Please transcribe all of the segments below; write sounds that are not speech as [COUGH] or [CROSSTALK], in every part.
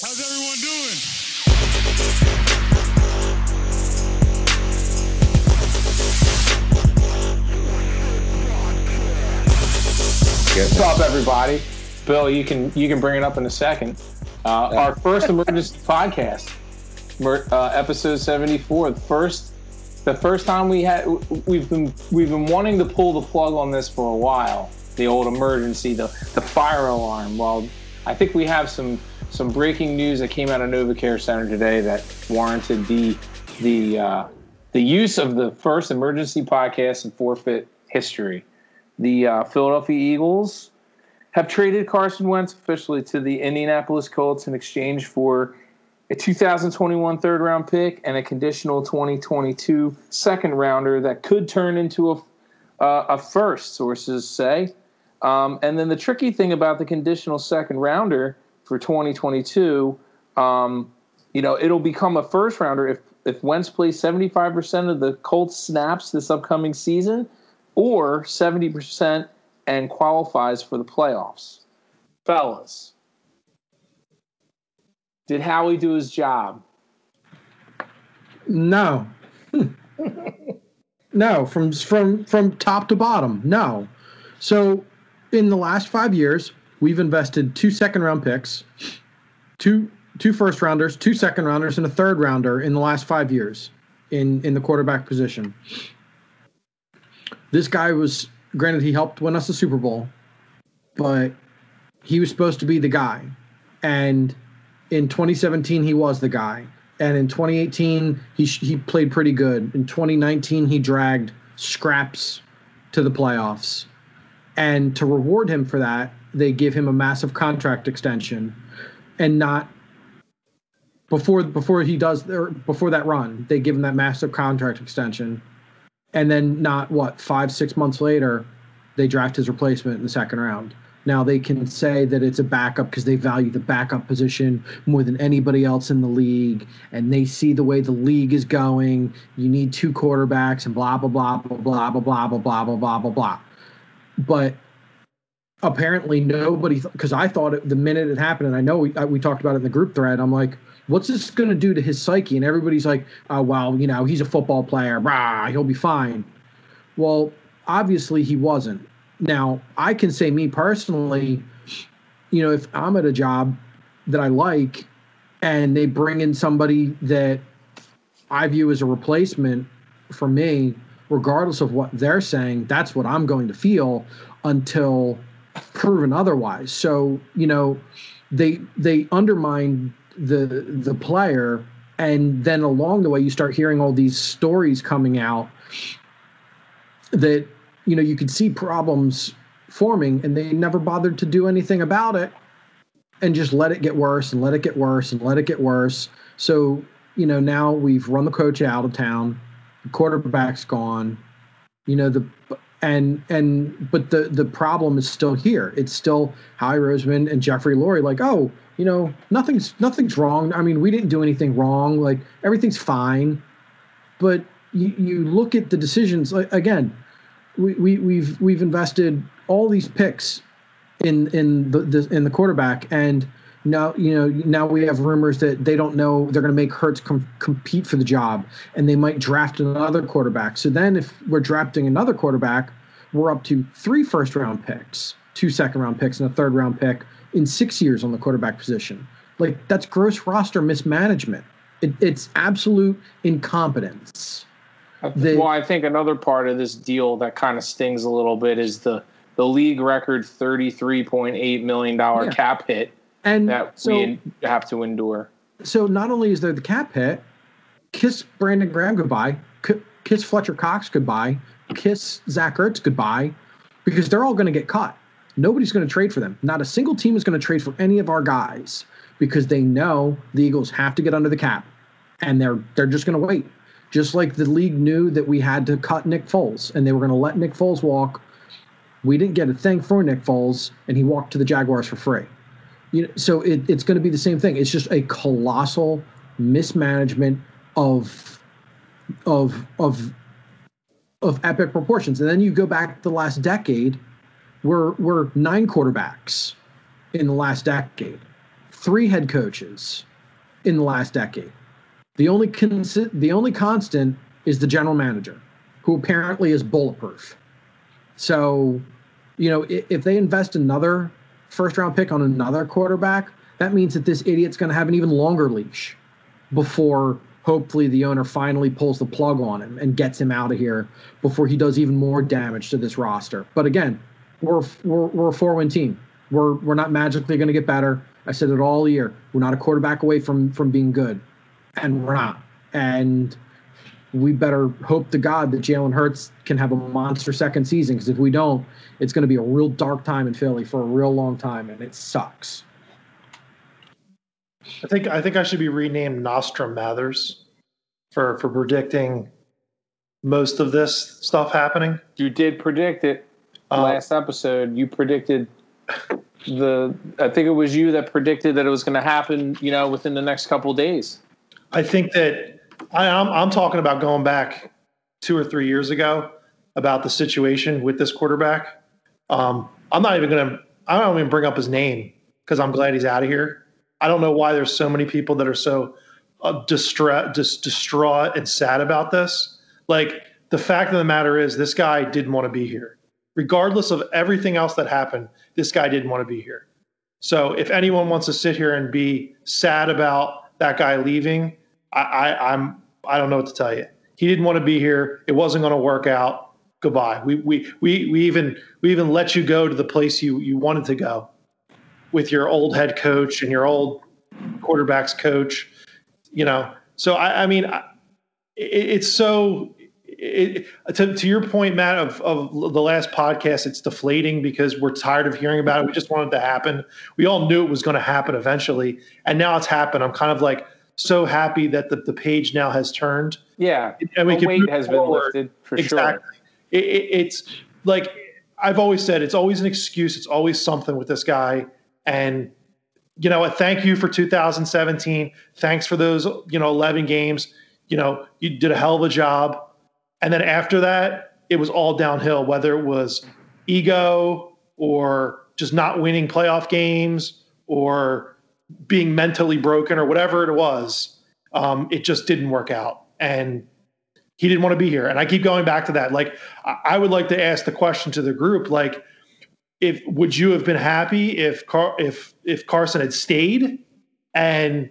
How's everyone doing? What's up, everybody? Bill, you can you can bring it up in a second. Uh, our first emergency [LAUGHS] podcast, uh, episode seventy four. The first, the first time we had we've been we've been wanting to pull the plug on this for a while. The old emergency, the the fire alarm. Well, I think we have some some breaking news that came out of Nova Care Center today that warranted the the uh, the use of the first emergency podcast in forfeit history. The uh, Philadelphia Eagles have traded Carson Wentz officially to the Indianapolis Colts in exchange for a 2021 third round pick and a conditional 2022 second rounder that could turn into a, uh, a first, sources say. Um, and then the tricky thing about the conditional second rounder for 2022, um, you know, it'll become a first rounder if, if Wentz plays 75% of the Colts snaps this upcoming season or 70% and qualifies for the playoffs. Fellas, did Howie do his job? No. no, from from from top to bottom. No. So in the last 5 years, we've invested two second round picks, two two first rounders, two second rounders and a third rounder in the last 5 years in in the quarterback position. This guy was granted he helped win us the Super Bowl, but he was supposed to be the guy. And in 2017 he was the guy and in 2018 he he played pretty good in 2019 he dragged scraps to the playoffs and to reward him for that they give him a massive contract extension and not before before he does or before that run they give him that massive contract extension and then not what 5 6 months later they draft his replacement in the second round now they can say that it's a backup because they value the backup position more than anybody else in the league, and they see the way the league is going. You need two quarterbacks and blah blah blah blah blah blah blah blah blah blah blah blah. But apparently nobody, because I thought it, the minute it happened, and I know we I, we talked about it in the group thread. I'm like, what's this going to do to his psyche? And everybody's like, oh well, you know, he's a football player. Rah, he'll be fine. Well, obviously he wasn't now, I can say me personally, you know, if I'm at a job that I like and they bring in somebody that I view as a replacement for me, regardless of what they're saying, that's what I'm going to feel until proven otherwise. So, you know, they they undermine the the player and then along the way you start hearing all these stories coming out that you know you could see problems forming and they never bothered to do anything about it and just let it get worse and let it get worse and let it get worse so you know now we've run the coach out of town the quarterback's gone you know the and and but the the problem is still here. It's still howie roseman and jeffrey lurie like oh you know nothing's nothing's wrong. I mean we didn't do anything wrong. Like everything's fine. But you, you look at the decisions like, again we, we we've we've invested all these picks in in the, the in the quarterback. And now you know now we have rumors that they don't know they're going to make Hurts com- compete for the job and they might draft another quarterback. So then if we're drafting another quarterback, we're up to three first round picks, two second round picks and a third round pick in 6 years on the quarterback position. Like that's gross roster mismanagement. It, it's absolute incompetence. Uh, the, well, I think another part of this deal that kind of stings a little bit is the the league record thirty three point eight million dollar yeah. cap hit and that so, we have to endure. So not only is there the cap hit, kiss Brandon Graham goodbye, kiss Fletcher Cox goodbye, kiss Zach Ertz goodbye, because they're all going to get cut. Nobody's going to trade for them. Not a single team is going to trade for any of our guys because they know the Eagles have to get under the cap, and they're they're just going to wait. Just like the league knew that we had to cut Nick Foles and they were going to let Nick Foles walk. We didn't get a thing for Nick Foles, and he walked to the Jaguars for free. You know, so it, it's going to be the same thing. It's just a colossal mismanagement of of of of epic proportions. And then you go back the last decade, we're we're nine quarterbacks in the last decade. three head coaches in the last decade. The only consi- the only constant is the general manager, who apparently is bulletproof. So, you know, if, if they invest another first round pick on another quarterback, that means that this idiot's going to have an even longer leash before hopefully the owner finally pulls the plug on him and gets him out of here before he does even more damage to this roster. But again, we're we're, we're a four win team. We're we're not magically going to get better. I said it all year. We're not a quarterback away from from being good, and we're not. And we better hope to God that Jalen Hurts can have a monster second season because if we don't, it's going to be a real dark time in Philly for a real long time, and it sucks. I think I think I should be renamed Nostrum Mathers for for predicting most of this stuff happening. You did predict it Uh, last episode. You predicted the. I think it was you that predicted that it was going to happen. You know, within the next couple of days. I think that I, I'm I'm talking about going back two or three years ago about the situation with this quarterback. Um, I'm not even gonna. I don't even bring up his name because I'm glad he's out of here. I don't know why there's so many people that are so uh, distraught, dis- distraught and sad about this. Like the fact of the matter is, this guy didn't want to be here, regardless of everything else that happened. This guy didn't want to be here. So if anyone wants to sit here and be sad about that guy leaving, I, I, I'm I don't know what to tell you. He didn't want to be here. It wasn't going to work out. Goodbye. We we we we even we even let you go to the place you you wanted to go with your old head coach and your old quarterbacks coach. You know, so I, I mean, I, it, it's so. It, to, to your point, Matt, of, of the last podcast, it's deflating because we're tired of hearing about it. We just want it to happen. We all knew it was going to happen eventually, and now it's happened. I'm kind of like so happy that the, the page now has turned. Yeah, And we the can weight has forward. been lifted for exactly. sure. It, it, it's like I've always said, it's always an excuse. It's always something with this guy. And you know, what? thank you for 2017. Thanks for those you know 11 games. You know, you did a hell of a job. And then after that, it was all downhill. Whether it was ego or just not winning playoff games or being mentally broken or whatever it was, um, it just didn't work out. And he didn't want to be here. And I keep going back to that. Like, I would like to ask the question to the group, like, if would you have been happy if Car- if if Carson had stayed and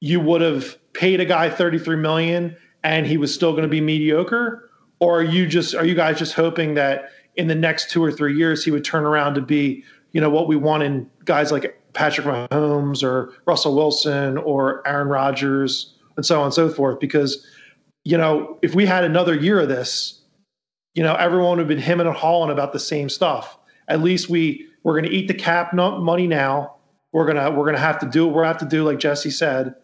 you would have paid a guy 33 million and he was still going to be mediocre or are you just are you guys just hoping that in the next 2 or 3 years he would turn around to be, you know, what we want in guys like Patrick Mahomes or Russell Wilson or Aaron Rodgers and so on and so forth because you know, if we had another year of this, you know, everyone would have been hemming and hawing about the same stuff. At least we we're going to eat the cap money now. We're gonna we're gonna have to do what we have to do, like Jesse said,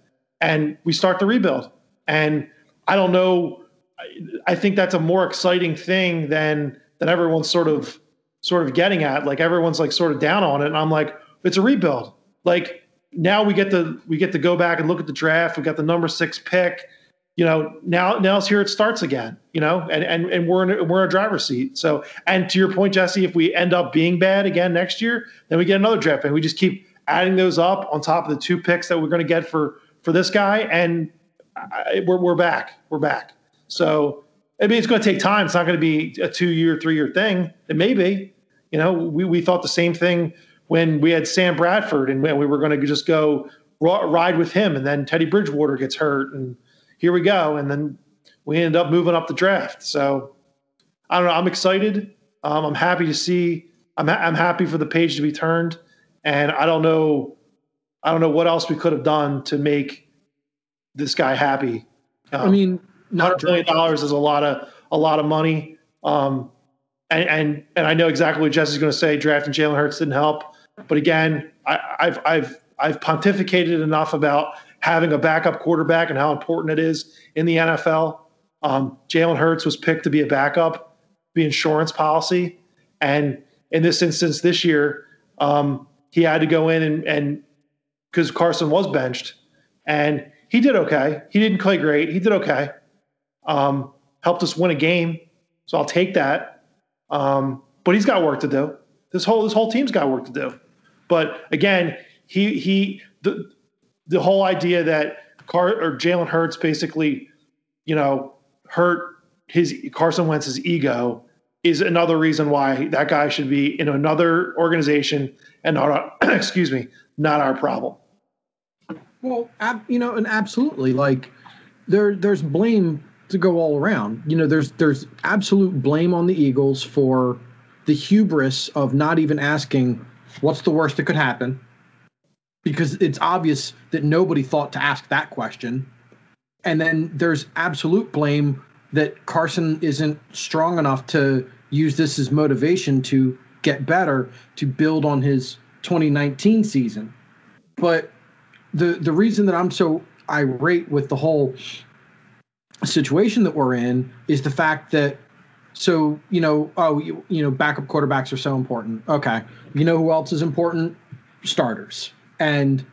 and we start the rebuild. And I don't know. I- I think that's a more exciting thing than than everyone's sort of sort of getting at. Like everyone's like sort of down on it, and I'm like, it's a rebuild. Like now we get to we get to go back and look at the draft. We got the number six pick. You know now now it's here it starts again you know and and, and we're in we're in a driver's seat. So and to your point jesse if we end up being bad again next year then we get another draft and we just keep adding those up on top of the two picks that we're going to get for for this guy and I, we're, we're back. We're back. So i mean it's going to take time. It's not going to be a two year three year thing. It may be. You know we, we thought the same thing when we had sam bradford and we were going to just go ri- ride with him and then teddy bridgewater gets hurt and here we go. And then we ended up moving up the draft. So I don't know. I'm excited. Um, I'm happy to see. I'm, ha- I'm happy for the page to be turned. And I don't know. I don't know what else we could have done to make this guy happy. Um, I mean, not million dollars is a lot of a lot of money. Um, and and and I know exactly what Jesse's going to say. Drafting Jalen Hurts didn't help, but again, I, I've I've I've pontificated enough about having a backup quarterback and how important it is in the NFL. Um, Jalen Hurts was picked to be a backup, the insurance policy, and in this instance, this year, um, he had to go in and and because Carson was benched, and he did okay. He didn't play great. He did okay. Um, helped us win a game, so I'll take that. Um, but he's got work to do. This whole this whole team's got work to do. But again, he he the the whole idea that Car or Jalen Hurts basically, you know, hurt his Carson Wentz's ego is another reason why that guy should be in another organization and not [CLEARS THROAT] excuse me, not our problem. Well, ab, you know, and absolutely, like there, there's blame to go all around. You know, there's there's absolute blame on the Eagles for the hubris of not even asking what's the worst that could happen, because it's obvious that nobody thought to ask that question. And then there's absolute blame that Carson isn't strong enough to use this as motivation to get better, to build on his 2019 season. But the the reason that I'm so irate with the whole situation that we're in is the fact that so you know oh you, you know backup quarterbacks are so important. Okay. You know who else is important? Starters. And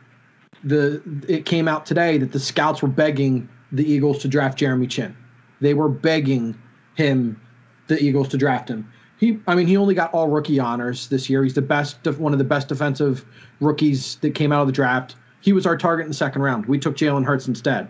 the it came out today that the scouts were begging the eagles to draft jeremy Chinn. they were begging him the eagles to draft him. He i mean he only got all rookie honors this year. He's the best one of the best defensive rookies that came out of the draft. He was our target in the second round. We took Jalen Hurts instead.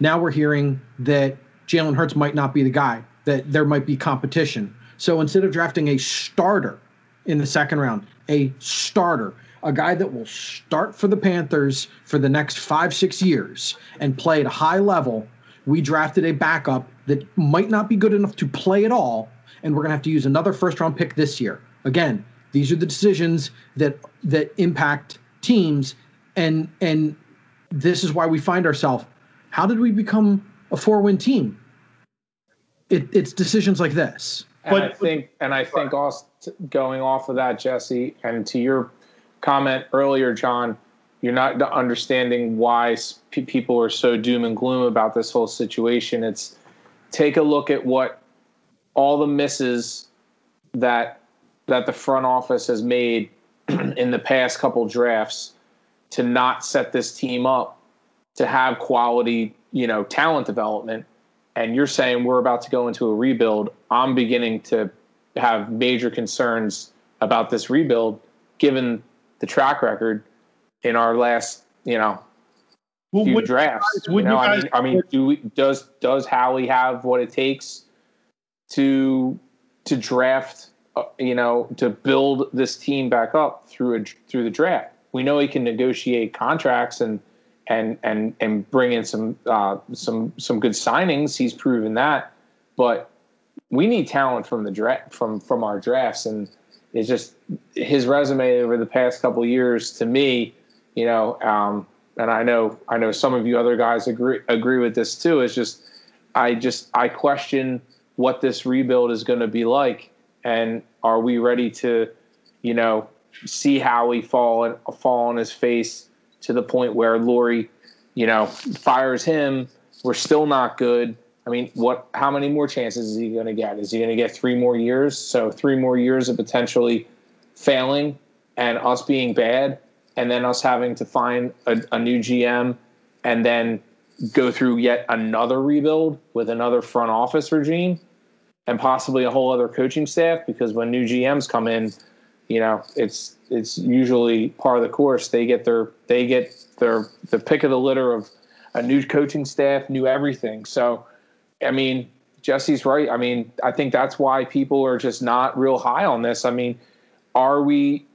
Now we're hearing that Jalen Hurts might not be the guy, that there might be competition. So instead of drafting a starter in the second round, a starter, a guy that will start for the Panthers for the next five, six years and play at a high level, we drafted a backup that might not be good enough to play at all. And we're going to have to use another first round pick this year. Again, these are the decisions that that impact teams and and this is why we find ourselves. How did we become a four-win team? It, it's decisions like this. And but I think, and I think also going off of that, Jesse, and to your comment earlier, John, you're not understanding why people are so doom and gloom about this whole situation. It's take a look at what all the misses that that the front office has made [CLEARS THROAT] in the past couple drafts to not set this team up to have quality, you know, talent development. And you're saying we're about to go into a rebuild. I'm beginning to have major concerns about this rebuild, given the track record in our last, you know, well, few drafts. Guys, you know, I mean, I mean, do we, does does Howie have what it takes to to draft, uh, you know, to build this team back up through a through the draft? we know he can negotiate contracts and and and and bring in some uh, some some good signings. He's proven that, but we need talent from the draft from from our drafts, and it's just his resume over the past couple years. To me, you know, um, and I know I know some of you other guys agree agree with this too. It's just I just I question what this rebuild is going to be like, and are we ready to, you know, see Howie fall and fall on his face to the point where Lurie, you know, fires him. We're still not good. I mean, what? How many more chances is he going to get? Is he going to get three more years? So three more years of potentially failing and us being bad, and then us having to find a, a new GM, and then go through yet another rebuild with another front office regime, and possibly a whole other coaching staff. Because when new GMs come in, you know, it's it's usually part of the course. They get their they get their the pick of the litter of a new coaching staff, new everything. So, I mean, Jesse's right. I mean, I think that's why people are just not real high on this. I mean, are we?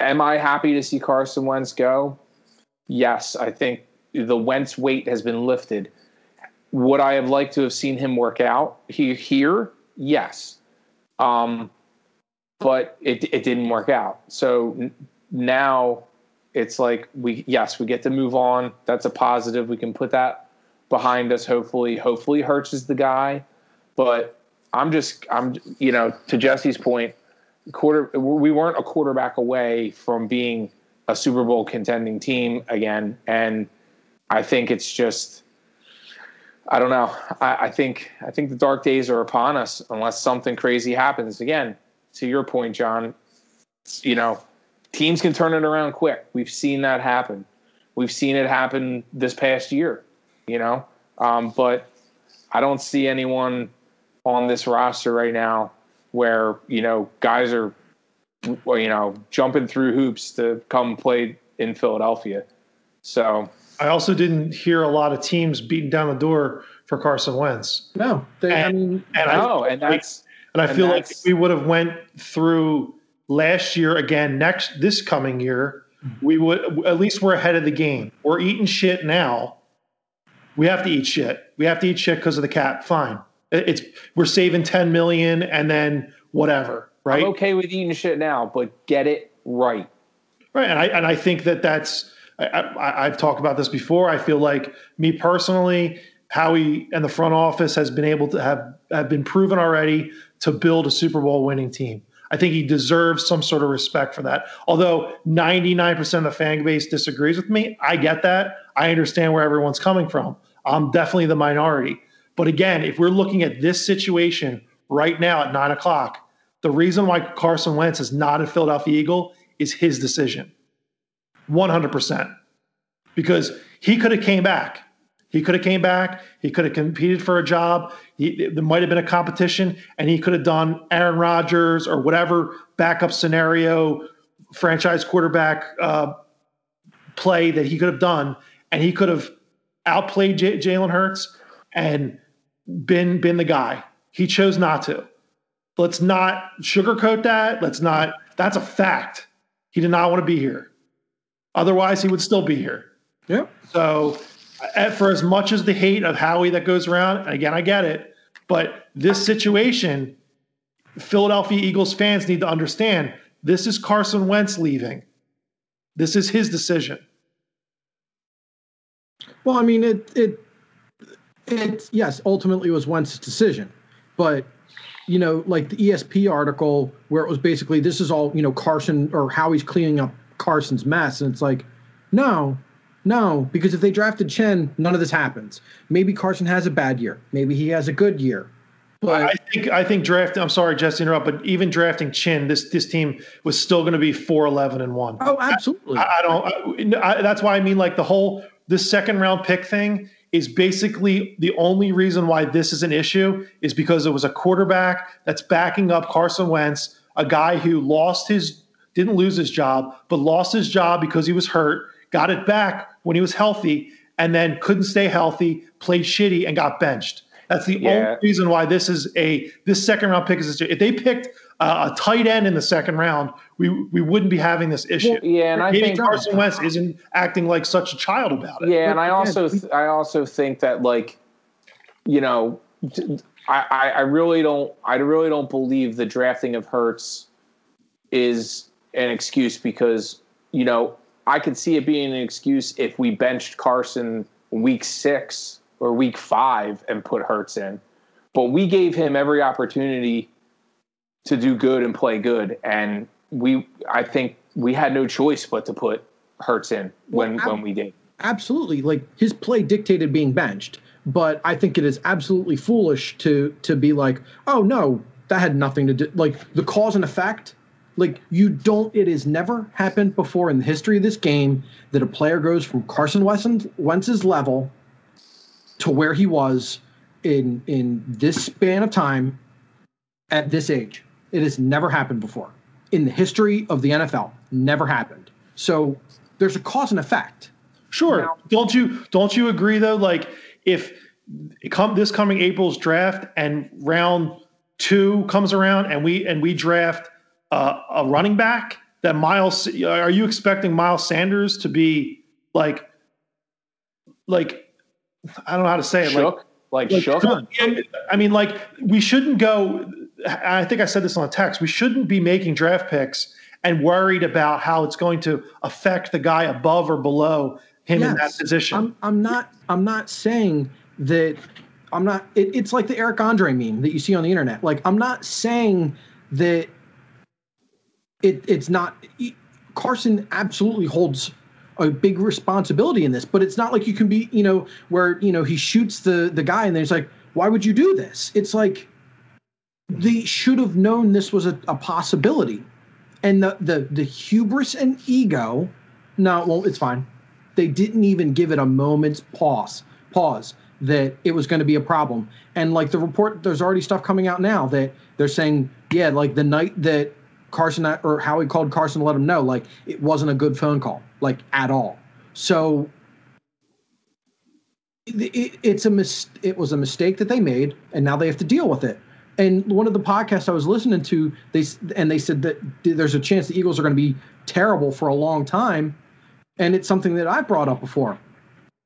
Am I happy to see Carson Wentz go? Yes, I think the Wentz weight has been lifted. Would I have liked to have seen him work out here? Here, yes. Um, but it it didn't work out. So now it's like we yes we get to move on. That's a positive. We can put that behind us. Hopefully, hopefully Hurts is the guy. But I'm just I'm you know to Jesse's point, quarter we weren't a quarterback away from being a Super Bowl contending team again, and I think it's just. I don't know. I, I, think I think the dark days are upon us unless something crazy happens. Again, to your point, John, you know, teams can turn it around quick. We've seen that happen. We've seen it happen this past year, you know, um, but I don't see anyone on this roster right now where, you know, guys are, you know, jumping through hoops to come play in Philadelphia. So I also didn't hear a lot of teams beating down the door for Carson Wentz. No, they, I And- mean, And I no, and that's and I and feel like we would have went through last year again next this coming year, mm-hmm. we would at least we're ahead of the game. We're eating shit now. We have to eat shit. We have to eat shit because of the cap. Fine. It's we're saving 10 million and then whatever, right? I'm okay with eating shit now, but get it right. Right, and I and I think that that's I, I, I've talked about this before. I feel like me personally, Howie and the front office has been able to have have been proven already to build a Super Bowl winning team. I think he deserves some sort of respect for that. Although 99% of the fan base disagrees with me, I get that. I understand where everyone's coming from. I'm definitely the minority. But again, if we're looking at this situation right now at nine o'clock, the reason why Carson Wentz is not a Philadelphia Eagle is his decision. 100%. Because he could have came back. He could have came back. He could have competed for a job. He, there might have been a competition, and he could have done Aaron Rodgers or whatever backup scenario, franchise quarterback uh, play that he could have done, and he could have outplayed J- Jalen Hurts and been been the guy. He chose not to. Let's not sugarcoat that. Let's not. That's a fact. He did not want to be here. Otherwise, he would still be here. yeah. So, Eh, for as much as the hate of Howie that goes around, again, I get it, but this situation, Philadelphia Eagles fans need to understand this is Carson Wentz leaving. This is his decision. Well, I mean, it it it yes, ultimately was Wentz's decision, but you know, like the ESP article where it was basically this is all you know Carson or how he's cleaning up Carson's mess, and it's like, no, no, because if they drafted Chinn, none of this happens. Maybe Carson has a bad year, maybe he has a good year, but I think I think draft. I'm sorry, Jesse, interrupt, but even drafting Chinn, this this team was still going to be four eleven and one. oh, absolutely, I, I don't. I, I, that's why I mean, like the whole this second round pick thing is basically the only reason why this is an issue is because it was a quarterback that's backing up Carson Wentz, a guy who lost his didn't lose his job, but lost his job because he was hurt, got it back when he was healthy, and then couldn't stay healthy, played shitty, and got benched. That's the Yeah. only reason why this is a this second round pick is a, if they picked uh, a tight end in the second round, we we wouldn't be having this issue. Yeah, and I think Carson Wentz isn't acting like such a child about it. Yeah, and I But also th- I also think that like, you know, I I really don't I really don't believe the drafting of Hurts is an excuse because you know I could see it being an excuse if we benched Carson week six or week five and put Hurts in, but we gave him every opportunity to do good and play good, and we I think we had no choice but to put Hurts in when Well, I- when we did. absolutely. Like his play dictated being benched. But i think it is absolutely foolish to to be like oh no that had nothing to do like the cause and effect like you don't it has never happened before in the history of this game that a player goes from carson Wentz- wentz's level to where he was in in this span of time at this age it has never happened before in the history of the nfl never happened so there's a cause and effect Sure. Now- don't you don't you agree though? Like if come this coming April's draft and round two comes around and we and we draft uh, a running back, that Miles are you expecting Miles Sanders to be like like I don't know how to say it like shook, like, like, shook. I mean, like we shouldn't go. I think I said this on a text. We shouldn't be making draft picks and worried about how it's going to affect the guy above or below him in that position. I'm I'm not I'm not saying that I'm not it, it's like the Eric Andre meme that you see on the internet. Like I'm not saying that it it's not Carson absolutely holds a big responsibility in this, but it's not like you can be, you know, where, you know, he shoots the the guy and then he's like, why would you do this? It's like they should have known this was a, a possibility. And the the the hubris and ego, no, well, it's fine they didn't even give it a moment's pause pause that it was going to be a problem and like the report there's already stuff coming out now that they're saying yeah like the night that carson or howie called carson to let him know like it wasn't a good phone call like at all. So it, it's a mis- it was a mistake that they made and now they have to deal with it. And one of the podcasts i was listening to they and they said that there's a chance the eagles are going to be terrible for a long time and it's something that i brought up before.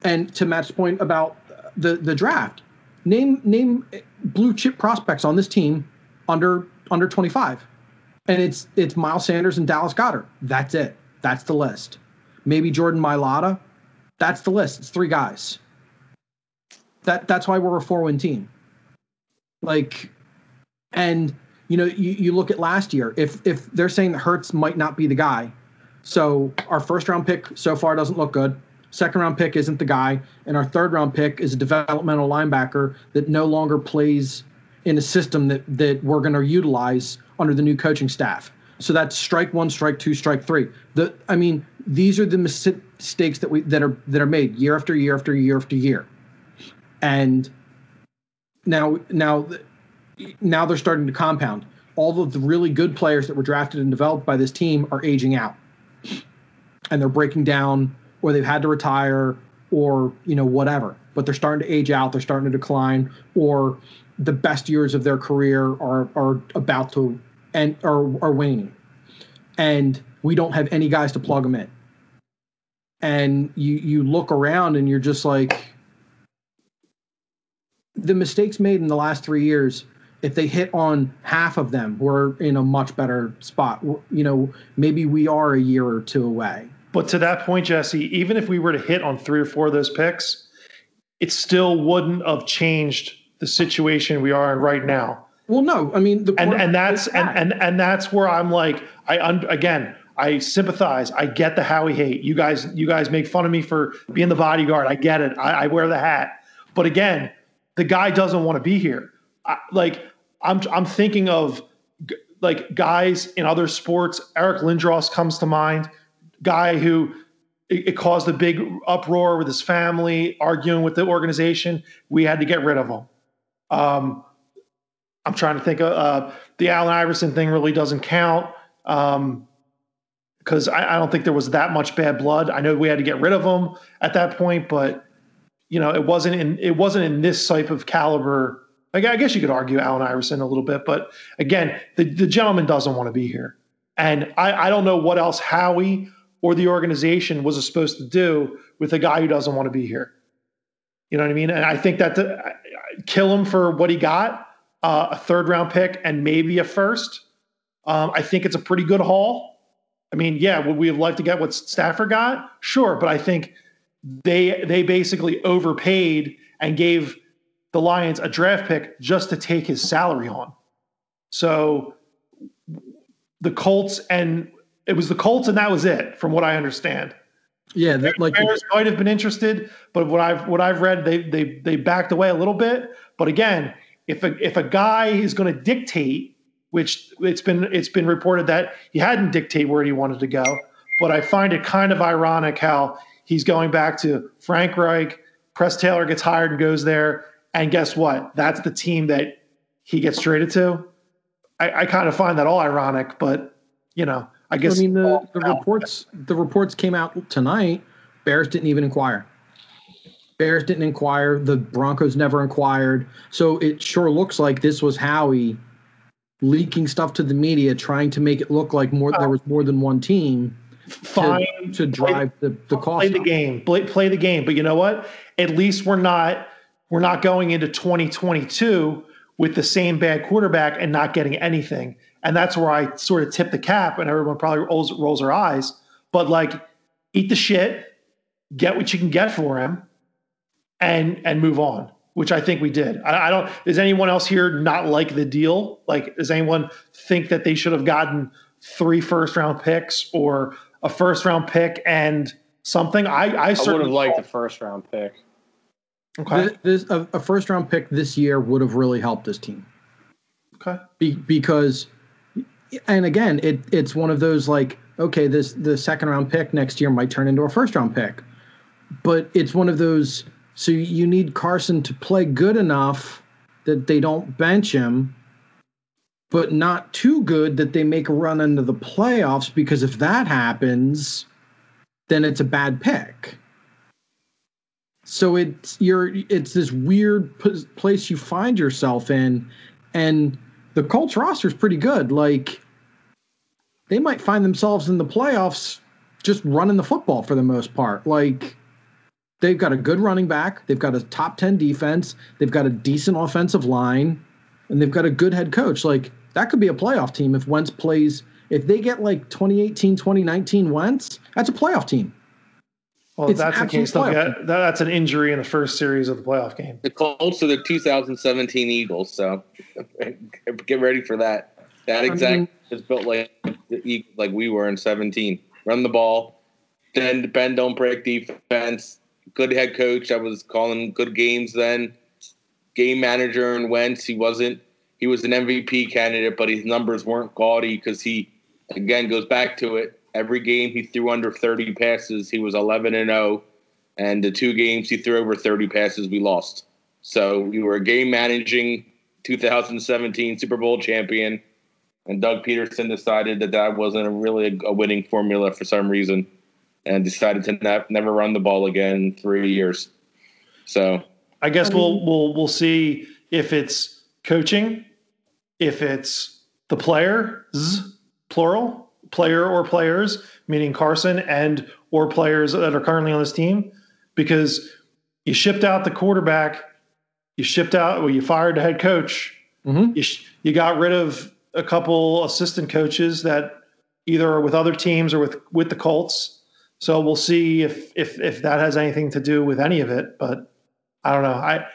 And to matt's point about the the draft name name eh, blue chip prospects on this team under under 25 and it's it's miles sanders and dallas goedert that's it. That's the list. Maybe jordan mailata. That's the list. It's three guys. That that's why we're a four win team. Like, and you know, you, you look at last year. If if they're saying that Hurts might not be the guy, so our first round pick so far doesn't look good. Second round pick isn't the guy, and our third round pick is a developmental linebacker that no longer plays in a system that that we're going to utilize under the new coaching staff. So that's strike one, strike two, strike three. The I mean, these are the mistakes that we that are that are made year after year after year after year and now now now they're starting to compound all of the really good players that were drafted and developed by this team are aging out and they're breaking down or they've had to retire or you know whatever but they're starting to age out they're starting to decline or the best years of their career are are about to and are, are waning and we don't have any guys to plug them in and you you look around and you're just like the mistakes made in the last three years, if they hit on half of them, we're in a much better spot. You know, maybe we are a year or two away. But to that point, Jesse, even if we were to hit on three or four of those picks, it still wouldn't have changed the situation we are in right now. Well, no, I mean, the and and that's and, and and that's where I'm like, I un, again, I sympathize. I get the Howie hate. You guys, you guys make fun of me for being the bodyguard. I get it. I, I wear the hat. But again, the guy doesn't want to be here. I, like I'm I'm thinking of g- like guys in other sports. Eric Lindros comes to mind, guy who it, it caused a big uproar with his family, arguing with the organization. We had to get rid of him. Um, I'm trying to think of uh, the Allen Iverson thing. Really doesn't count. Um, because I, I, don't think there was that much bad blood. I know we had to get rid of him at that point, but you know, it wasn't in it wasn't in this type of caliber. I guess you could argue Allen Iverson a little bit, but again, the, the gentleman doesn't want to be here. And I, I don't know what else Howie or the organization was supposed to do with a guy who doesn't want to be here. You know what I mean? And I think that the, kill him for what he got, uh, a third round pick and maybe a first. Um, I think it's a pretty good haul. I mean, yeah, would we have liked to get what Stafford got? Sure, but I think they they basically overpaid and gave the Lions a draft pick just to take his salary on. So the Colts and it was the Colts and that was it, from what I understand. Yeah, that, like Bears might have been interested, but what I've what I've read, they they they backed away a little bit. But again, if a if a guy is going to dictate, which it's been it's been reported that he hadn't dictate where he wanted to go, but I find it kind of ironic how he's going back to Frank Reich. Press Taylor gets hired and goes there, and guess what? That's the team that he gets traded to. I, I kind of find that all ironic, but you know, I guess. I mean, the, the reports the reports came out tonight. Bears didn't even inquire. Bears didn't inquire. The Broncos never inquired. So it sure looks like this was Howie leaking stuff to the media, trying to make it look like more there was more than one team fine to, to drive the, the cost. Play the game. Play, play the game. But you know what? At least we're not we're not going into 2022 with the same bad quarterback and not getting anything. And that's where I sort of tip the cap, and everyone probably rolls, rolls their eyes. But like, eat the shit, get what you can get for him, and and move on. Which I think we did. I, I don't. Does anyone else here not like the deal? Like, does anyone think that they should have gotten three first round picks or a first round pick and something? I I, I would have liked the first round pick. Okay. This, this, a, a first round pick this year would have really helped this team. Okay. Be, because, and again, it it's one of those like, okay, this the second round pick next year might turn into a first round pick, but it's one of those. So you need Carson to play good enough that they don't bench him, but not too good that they make a run into the playoffs. Because if that happens, then it's a bad pick. So it's you're it's this weird p- place you find yourself in, and the Colts roster is pretty good. Like they might find themselves in the playoffs just running the football for the most part. Like they've got a good running back, they've got a top 10 defense, they've got a decent offensive line, and they've got a good head coach. Like that could be a playoff team if Wentz plays if they get like 2018, 2019 Wentz, that's a playoff team. Well, if that's the case, they'll get, that's an injury in the first series of the playoff game. The Colts are the 2017 Eagles, so [LAUGHS] get ready for that. That exact I mean, is built like like we were in 17. Run the ball, then bend, don't break defense. Good head coach. I was calling good games then. Game manager and Wentz. He wasn't. He was an MVP candidate, but his numbers weren't gaudy because he again goes back to it. Every game he threw under 30 passes, he was 11 and 0, and the two games he threw over 30 passes, we lost. So we were a game managing 2017 Super Bowl champion, and Doug Pederson decided that that wasn't really a winning formula for some reason, and decided to ne- never run the ball again in three years. So I guess we'll we'll we'll see if it's coaching, if it's the players plural, player or players, meaning Carson and or players that are currently on this team, because you shipped out the quarterback, you shipped out, well, you fired the head coach, mm-hmm. you, you got rid of a couple assistant coaches that either are with other teams or with with the Colts. So we'll see if if if that has anything to do with any of it. But I don't know. I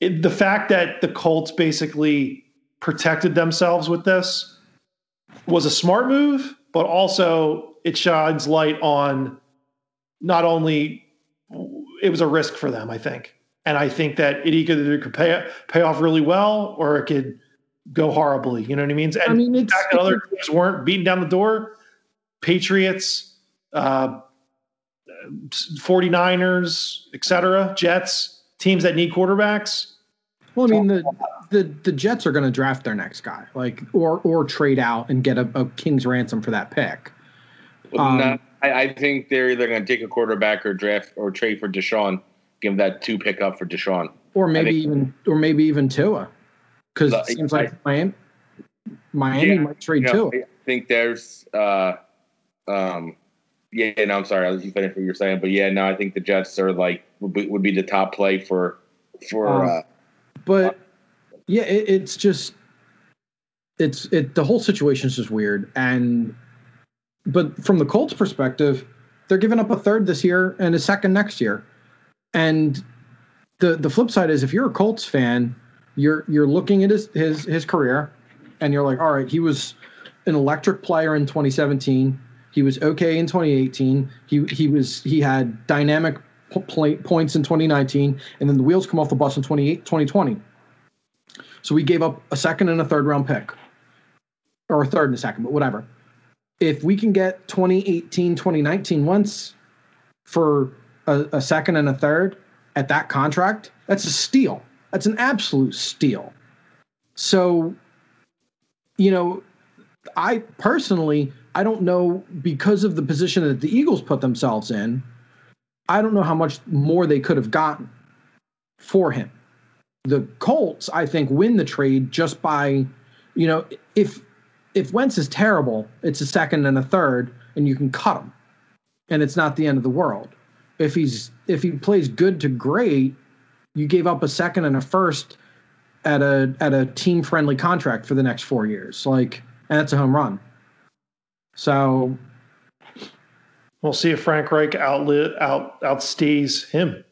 it, the fact that the Colts basically protected themselves with this was a smart move, but also it shines light on not only it was a risk for them, I think. And I think that it either could pay pay off really well or it could go horribly. You know what I mean? And I mean, the fact that other teams weren't beating down the door, Patriots, uh, 49ers, etc., Jets, teams that need quarterbacks. Well, I mean, the the the Jets are going to draft their next guy, like or or trade out and get a, a king's ransom for that pick. Um, no, I, I, think they're either going to take a quarterback or draft or trade for Deshaun, give that two pick up for Deshaun, or maybe even or maybe even Tua, because it seems I, like Miami Miami yeah, might trade you know, Tua. I think there's, uh, um, yeah. No, I'm sorry, I was finish what you're saying, but yeah, no, I think the Jets are like would be, would be the top play for for. Um, uh, but yeah, it, it's just it's it the whole situation is just weird and but from the Colts perspective, they're giving up a third this year and a second next year. And the the flip side is if you're a Colts fan, you're you're looking at his his his career and you're like, all right, he was an electric player in 2017. He was okay in 2018. He he was he had dynamic points in 2019 and then the wheels come off the bus in 2020 so we gave up a second and a third round pick, or a third and a second, but whatever. If we can get 2018, 2019 Wentz for a, a second and a third at that contract, that's a steal. That's an absolute steal. So, you know, I personally, I don't know because of the position that the Eagles put themselves in, I don't know how much more they could have gotten for him the Colts, I think, win the trade just by, you know, if if Wentz is terrible, it's a second and a third, and you can cut him, and it's not the end of the world. If he's if he plays good to great, you gave up a second and a first at a at a team friendly contract for the next four years, like, and that's a home run. So, we'll see if Frank Reich outlive out outstays him.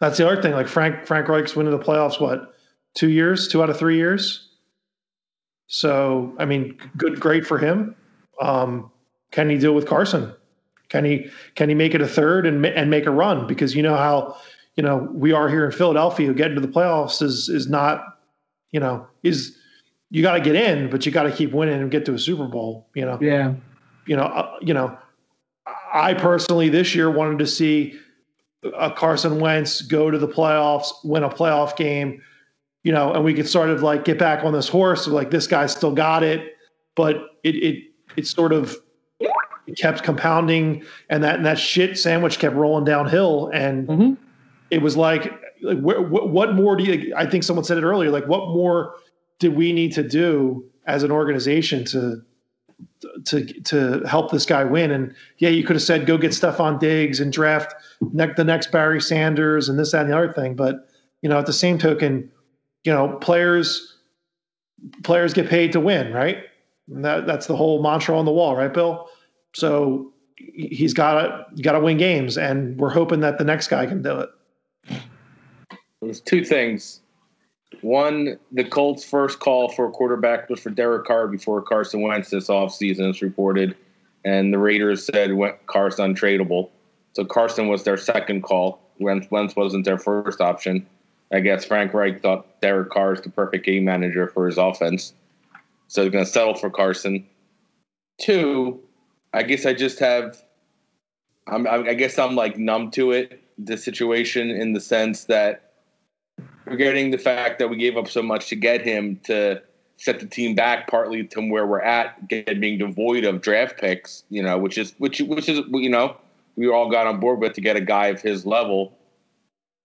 That's the other thing. Like Frank Frank Reich's winning the playoffs. What two years? Two out of three years. So I mean, good, great for him. Um, can he deal with Carson? Can he can he make it a third and and make a run? Because you know how you know we are here in Philadelphia. Getting to the playoffs is is not you know is you got to get in, but you got to keep winning and get to a Super Bowl. You know. Yeah. You know. Uh, you know. I personally this year wanted to see a Carson Wentz go to the playoffs, win a playoff game, you know, and we could sort of like get back on this horse of like this guy still got it, but it it it sort of it kept compounding and that and that shit sandwich kept rolling downhill and mm-hmm. it was like, like wh- wh- what more do you? I think someone said it earlier. Like, what more did we need to do as an organization to to to help this guy win? And yeah, you could have said go get Stefon Diggs and draft ne- the next Barry Sanders and this that and the other thing. But you know, at the same token, you know, players players get paid to win, right? And that, that's the whole mantra on the wall, right, Bill? So he's got to got to win games, and we're hoping that the next guy can do it. There's two things. One, the Colts' first call for a quarterback was for Derek Carr before Carson Wentz this offseason, it's reported. And the Raiders said Carson untradeable. So Carson was their second call. Wentz, Wentz wasn't their first option. I guess Frank Reich thought Derek Carr is the perfect game manager for his offense. So he's going to settle for Carson. Two, I guess I just have, I'm, I guess I'm like numb to it, the situation in the sense that forgetting the fact that we gave up so much to get him to set the team back partly to where we're at, being devoid of draft picks, you know, which is, which, which is, you know, we all got on board with to get a guy of his level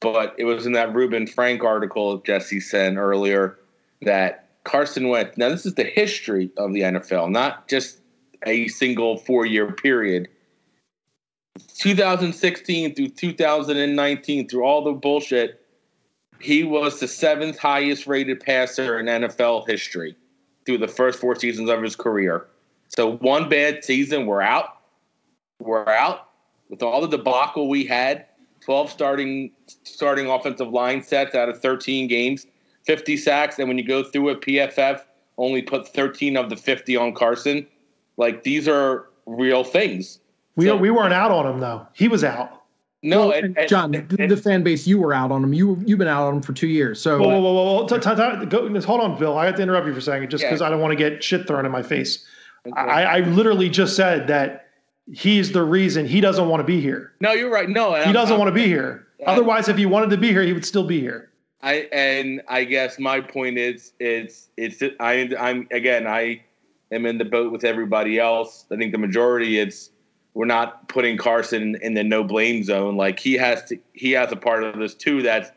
but it was in that Reuben Frank article Jesse sent earlier that Carson Wentz. Now, this is the history of the NFL, not just a single four year period. 2016 through 2019, through all the bullshit, he was the seventh highest rated passer in NFL history through the first four seasons of his career. So, one bad season, we're out. We're out. With all the debacle we had, 12 starting starting offensive line sets out of 13 games, 50 sacks, and when you go through it, PFF only put 13 of the 50 on Carson. Like these are real things. We so, we weren't out on him though. He was out. No, well, and, and, John, and, the, fan base you were out on him. You you've been out on him for two years. So whoa, whoa, whoa, whoa. T- t- t- go, hold on, Bill. I have to interrupt you for a second, just because yeah. I don't want to get shit thrown in my face. Okay. I, I literally just said that he's the reason he doesn't want to be here. No, you're right. No, he doesn't I'm, want to be here. I, Otherwise, if he wanted to be here, he would still be here. I and I guess my point is it's it's I I'm again I am in the boat with everybody else. I think the majority it's we're not putting Carson in the no blame zone. Like he has to he has a part of this too that's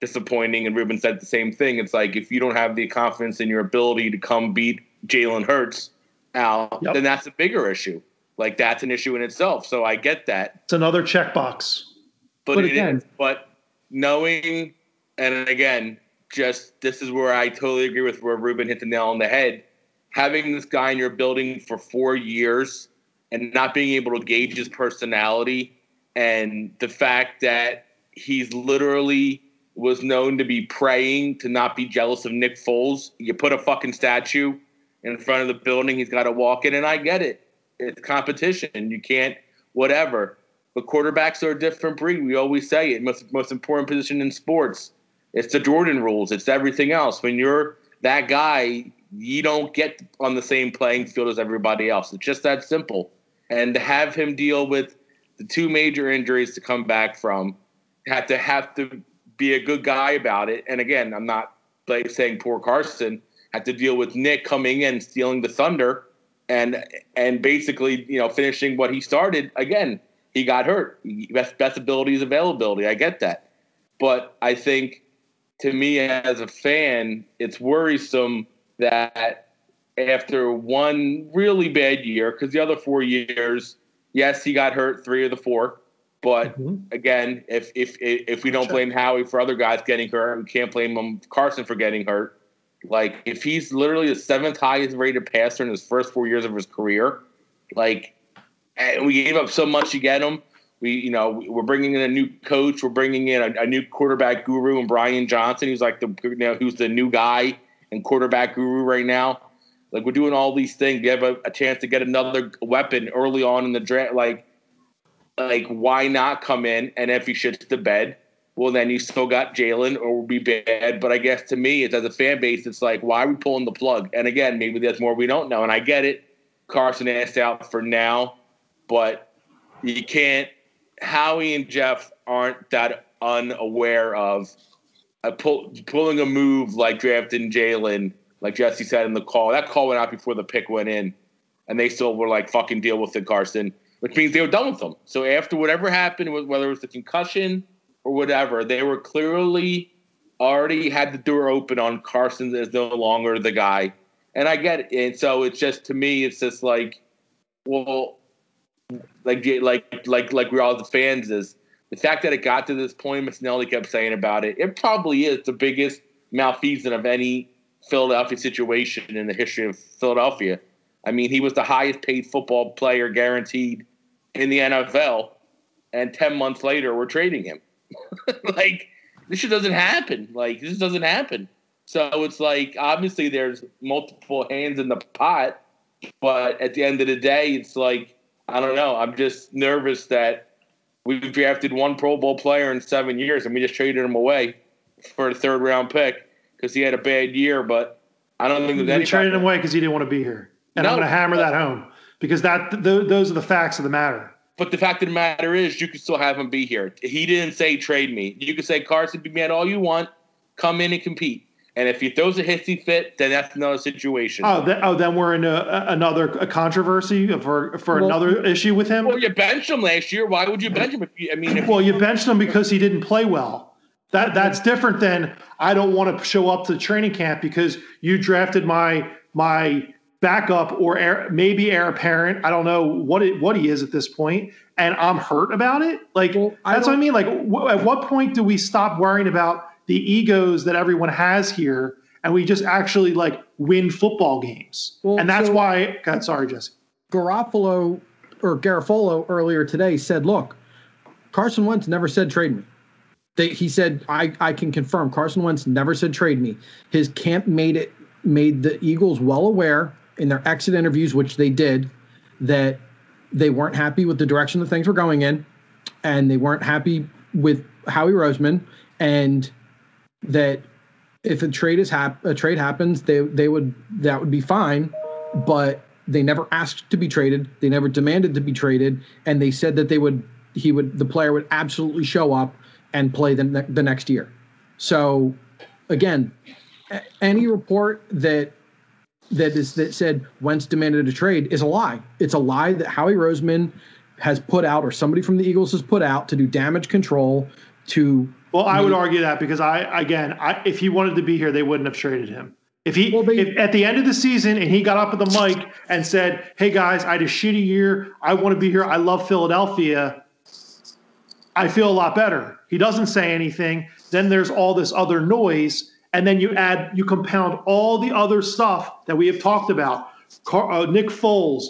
disappointing. And Reuben said the same thing. It's like if you don't have the confidence in your ability to come beat Jalen Hurts out, yep. then that's a bigger issue. Like that's an issue in itself. So I get that. It's another checkbox. But, but again, is, but knowing, and again, just this is where I totally agree with where Reuben hit the nail on the head. Having this guy in your building for four years and not being able to gauge his personality and the fact that he's literally was known to be praying to not be jealous of Nick Foles. You put a fucking statue in front of the building, he's got to walk in, and I get it it's competition. You can't whatever. But quarterbacks are a different breed. We always say it. Most most important position in sports. It's the Jordan rules. It's everything else. When you're that guy, you don't get on the same playing field as everybody else. It's just that simple. And to have him deal with the two major injuries to come back from, had to have to be a good guy about it. And again, I'm not like saying poor Carson. Had to deal with Nick coming in stealing the thunder and and basically you know finishing what he started. Again he got hurt. Best best ability is availability. I get that. But i think to me as a fan it's worrisome that after one really bad year because the other four years yes he got hurt three of the four but mm-hmm. again if if if we don't blame howie for other guys getting hurt we can't blame him carson for getting hurt like, if he's literally the seventh highest rated passer in his first four years of his career, like, and we gave up so much to get him. We, you know, we're bringing in a new coach. We're bringing in a, a new quarterback guru and Brian Johnson, who's like the, you know, who's the new guy and quarterback guru right now. Like, we're doing all these things. You have a, a chance to get another weapon early on in the draft. Like, like why not come in and if he shits the bed, well, then you still got Jalen or will be bad. But I guess to me, it's as a fan base, it's like, why are we pulling the plug? And again, maybe there's more we don't know. And I get it. Carson asked out for now, but you can't. Howie and Jeff aren't that unaware of a pull, pulling a move like drafting Jalen, like Jesse said in the call. That call went out before the pick went in, and they still were like, fucking deal with it, Carson, which means they were done with them. So after whatever happened, whether it was the concussion or whatever, they were clearly already had the door open on Carson as no longer the guy. And I get it. And so it's just to me, it's just like, well, like like like like we're all the fans is the fact that it got to this point. Miss Nelly kept saying about it. It probably is the biggest malfeasance of any Philadelphia situation in the history of Philadelphia. I mean, he was the highest paid football player guaranteed in the NFL, and ten months later, we're trading him. [LAUGHS] like this shit doesn't happen. Like this doesn't happen. So it's like obviously there's multiple hands in the pot, but at the end of the day, it's like I don't know. I'm just nervous that we've drafted one Pro Bowl player in seven years, and we just traded him away for a third round pick because he had a bad year. But I don't think there's We traded him away because he didn't want to be here, and I'm going to hammer that home because that th- those are the facts of the matter. But the fact of the matter is, you can still have him be here. He didn't say trade me. You can say Carson, be mad all you want, come in and compete. And if he throws a hissy fit, then that's another situation. Oh, th- oh, then we're in a, a- another a controversy for for Well- another issue with him. Well, you benched him last year. Why would you bench him? If you, I mean, if Well, you benched him because he didn't play well. That that's different than I don't want to show up to the training camp because you drafted my my backup or heir, maybe heir apparent. I don't know what it, what he is at this point, and I'm hurt about it. Like Well, I that's what I mean. Like wh- at what point do we stop worrying about the egos that everyone has here, and we just actually like win football games? Well, and that's so- why. God, sorry, Jesse. Garofalo or Garofolo earlier today said, "Look, Carson Wentz never said trade me." They, he said, I, "I can confirm Carson Wentz never said trade me." His camp made it made the Eagles well aware in their exit interviews, which they did, that they weren't happy with the direction that things were going in, and they weren't happy with Howie Roseman, and that if a trade is hap- a trade happens, they they would that would be fine, but they never asked to be traded. They never demanded to be traded, and they said that they would he would the player would absolutely show up and play the ne- the next year. So again, a- any report that that is that said Wentz demanded a trade is a lie. It's a lie that Howie Roseman has put out or somebody from the Eagles has put out to do damage control to Well, I would argue that because I again, I, if he wanted to be here, they wouldn't have traded him. If he Well, they- if at the end of the season and he got up at the mic and said, "Hey guys, I had a shitty year. I want to be here. I love Philadelphia." I feel a lot better. He doesn't say anything. Then there's all this other noise, and then you add, you compound all the other stuff that we have talked about. Car, uh, Nick Foles,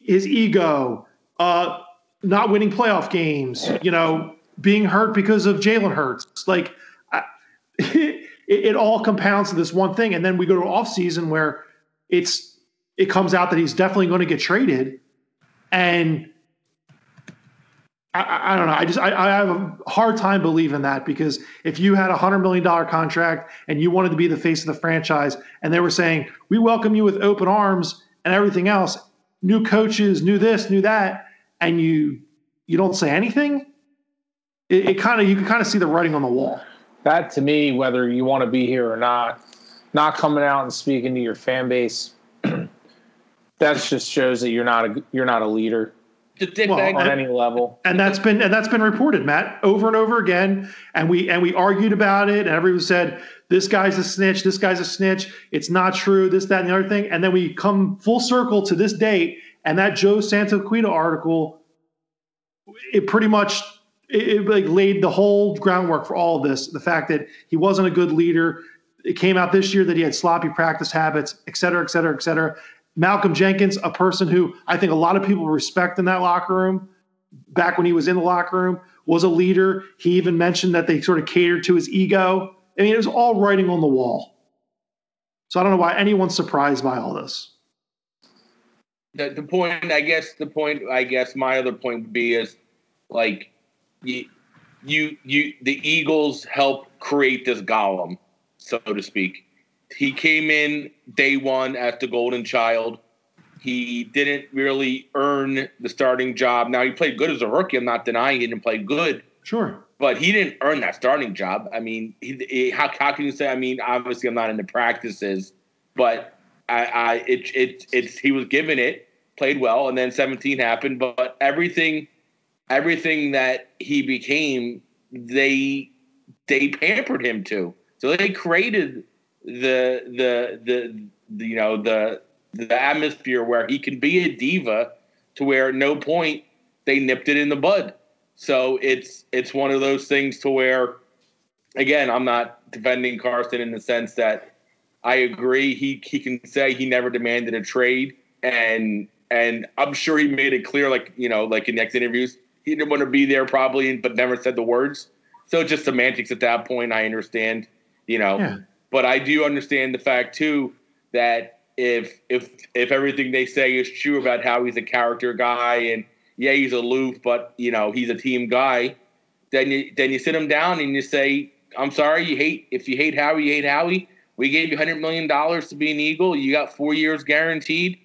his ego, uh, not winning playoff games, you know, being hurt because of Jalen Hurts. Like, I, [LAUGHS] it, it all compounds to this one thing. And then we go to off season where it's it comes out that he's definitely going to get traded, and I- I, don't know. I just I, I have a hard time believing that because if you had a hundred million dollar contract and you wanted to be the face of the franchise, and they were saying we welcome you with open arms and everything else, new coaches, new this, new that, and you you don't say anything, it, it kind of you can kind of see the writing on the wall. That to me, whether you want to be here or not, not coming out and speaking to your fan base, [CLEARS THROAT] that just shows that you're not a you're not a leader the dick Well, bag, on any level. and that's been and that's been reported, Matt, over and over again. And we and we argued about it, and everyone said this guy's a snitch, this guy's a snitch. It's not true. This, that, and the other thing. And then we come full circle to this date, and that Joe Santoliquito article, it pretty much it, it like laid the whole groundwork for all of this. The fact that he wasn't a good leader. It came out this year that he had sloppy practice habits, et cetera, et cetera, et cetera. Malcolm Jenkins, a person who I think a lot of people respect in that locker room, back when he was in the locker room, was a leader. He even mentioned that they sort of catered to his ego. I mean, it was all writing on the wall. So I don't know why anyone's surprised by all this. the, the point i guess the point i guess my other point would be is like you you you the eagles help create this golem so to speak he came in day one as the golden child he didn't really earn the starting job now he played good as a rookie i'm not denying he didn't play good Sure. but he didn't earn that starting job. I mean, he, he, how, how can you say? I mean, obviously, I'm not into practices, but I, I it, it it's he was given it, played well, and then 17 happened. But everything, everything that he became they they pampered him to. So they created the the the, the you know the the atmosphere where he can be a diva to where at no point they nipped it in the bud. So it's it's one of those things to where again, I'm not defending Carson in the sense that I agree he he can say he never demanded a trade and and I'm sure he made it clear like, you know, like in next interviews, he didn't want to be there probably but never said the words. So just semantics at that point, I understand, you know. Yeah. But I do understand the fact too that if if if everything they say is true about how he's a character guy and yeah he's aloof but you know he's a team guy, then you then you sit him down and you say I'm sorry you hate if you hate Howie you hate Howie. We gave you hundred million dollars to be an Eagle. You got four years guaranteed.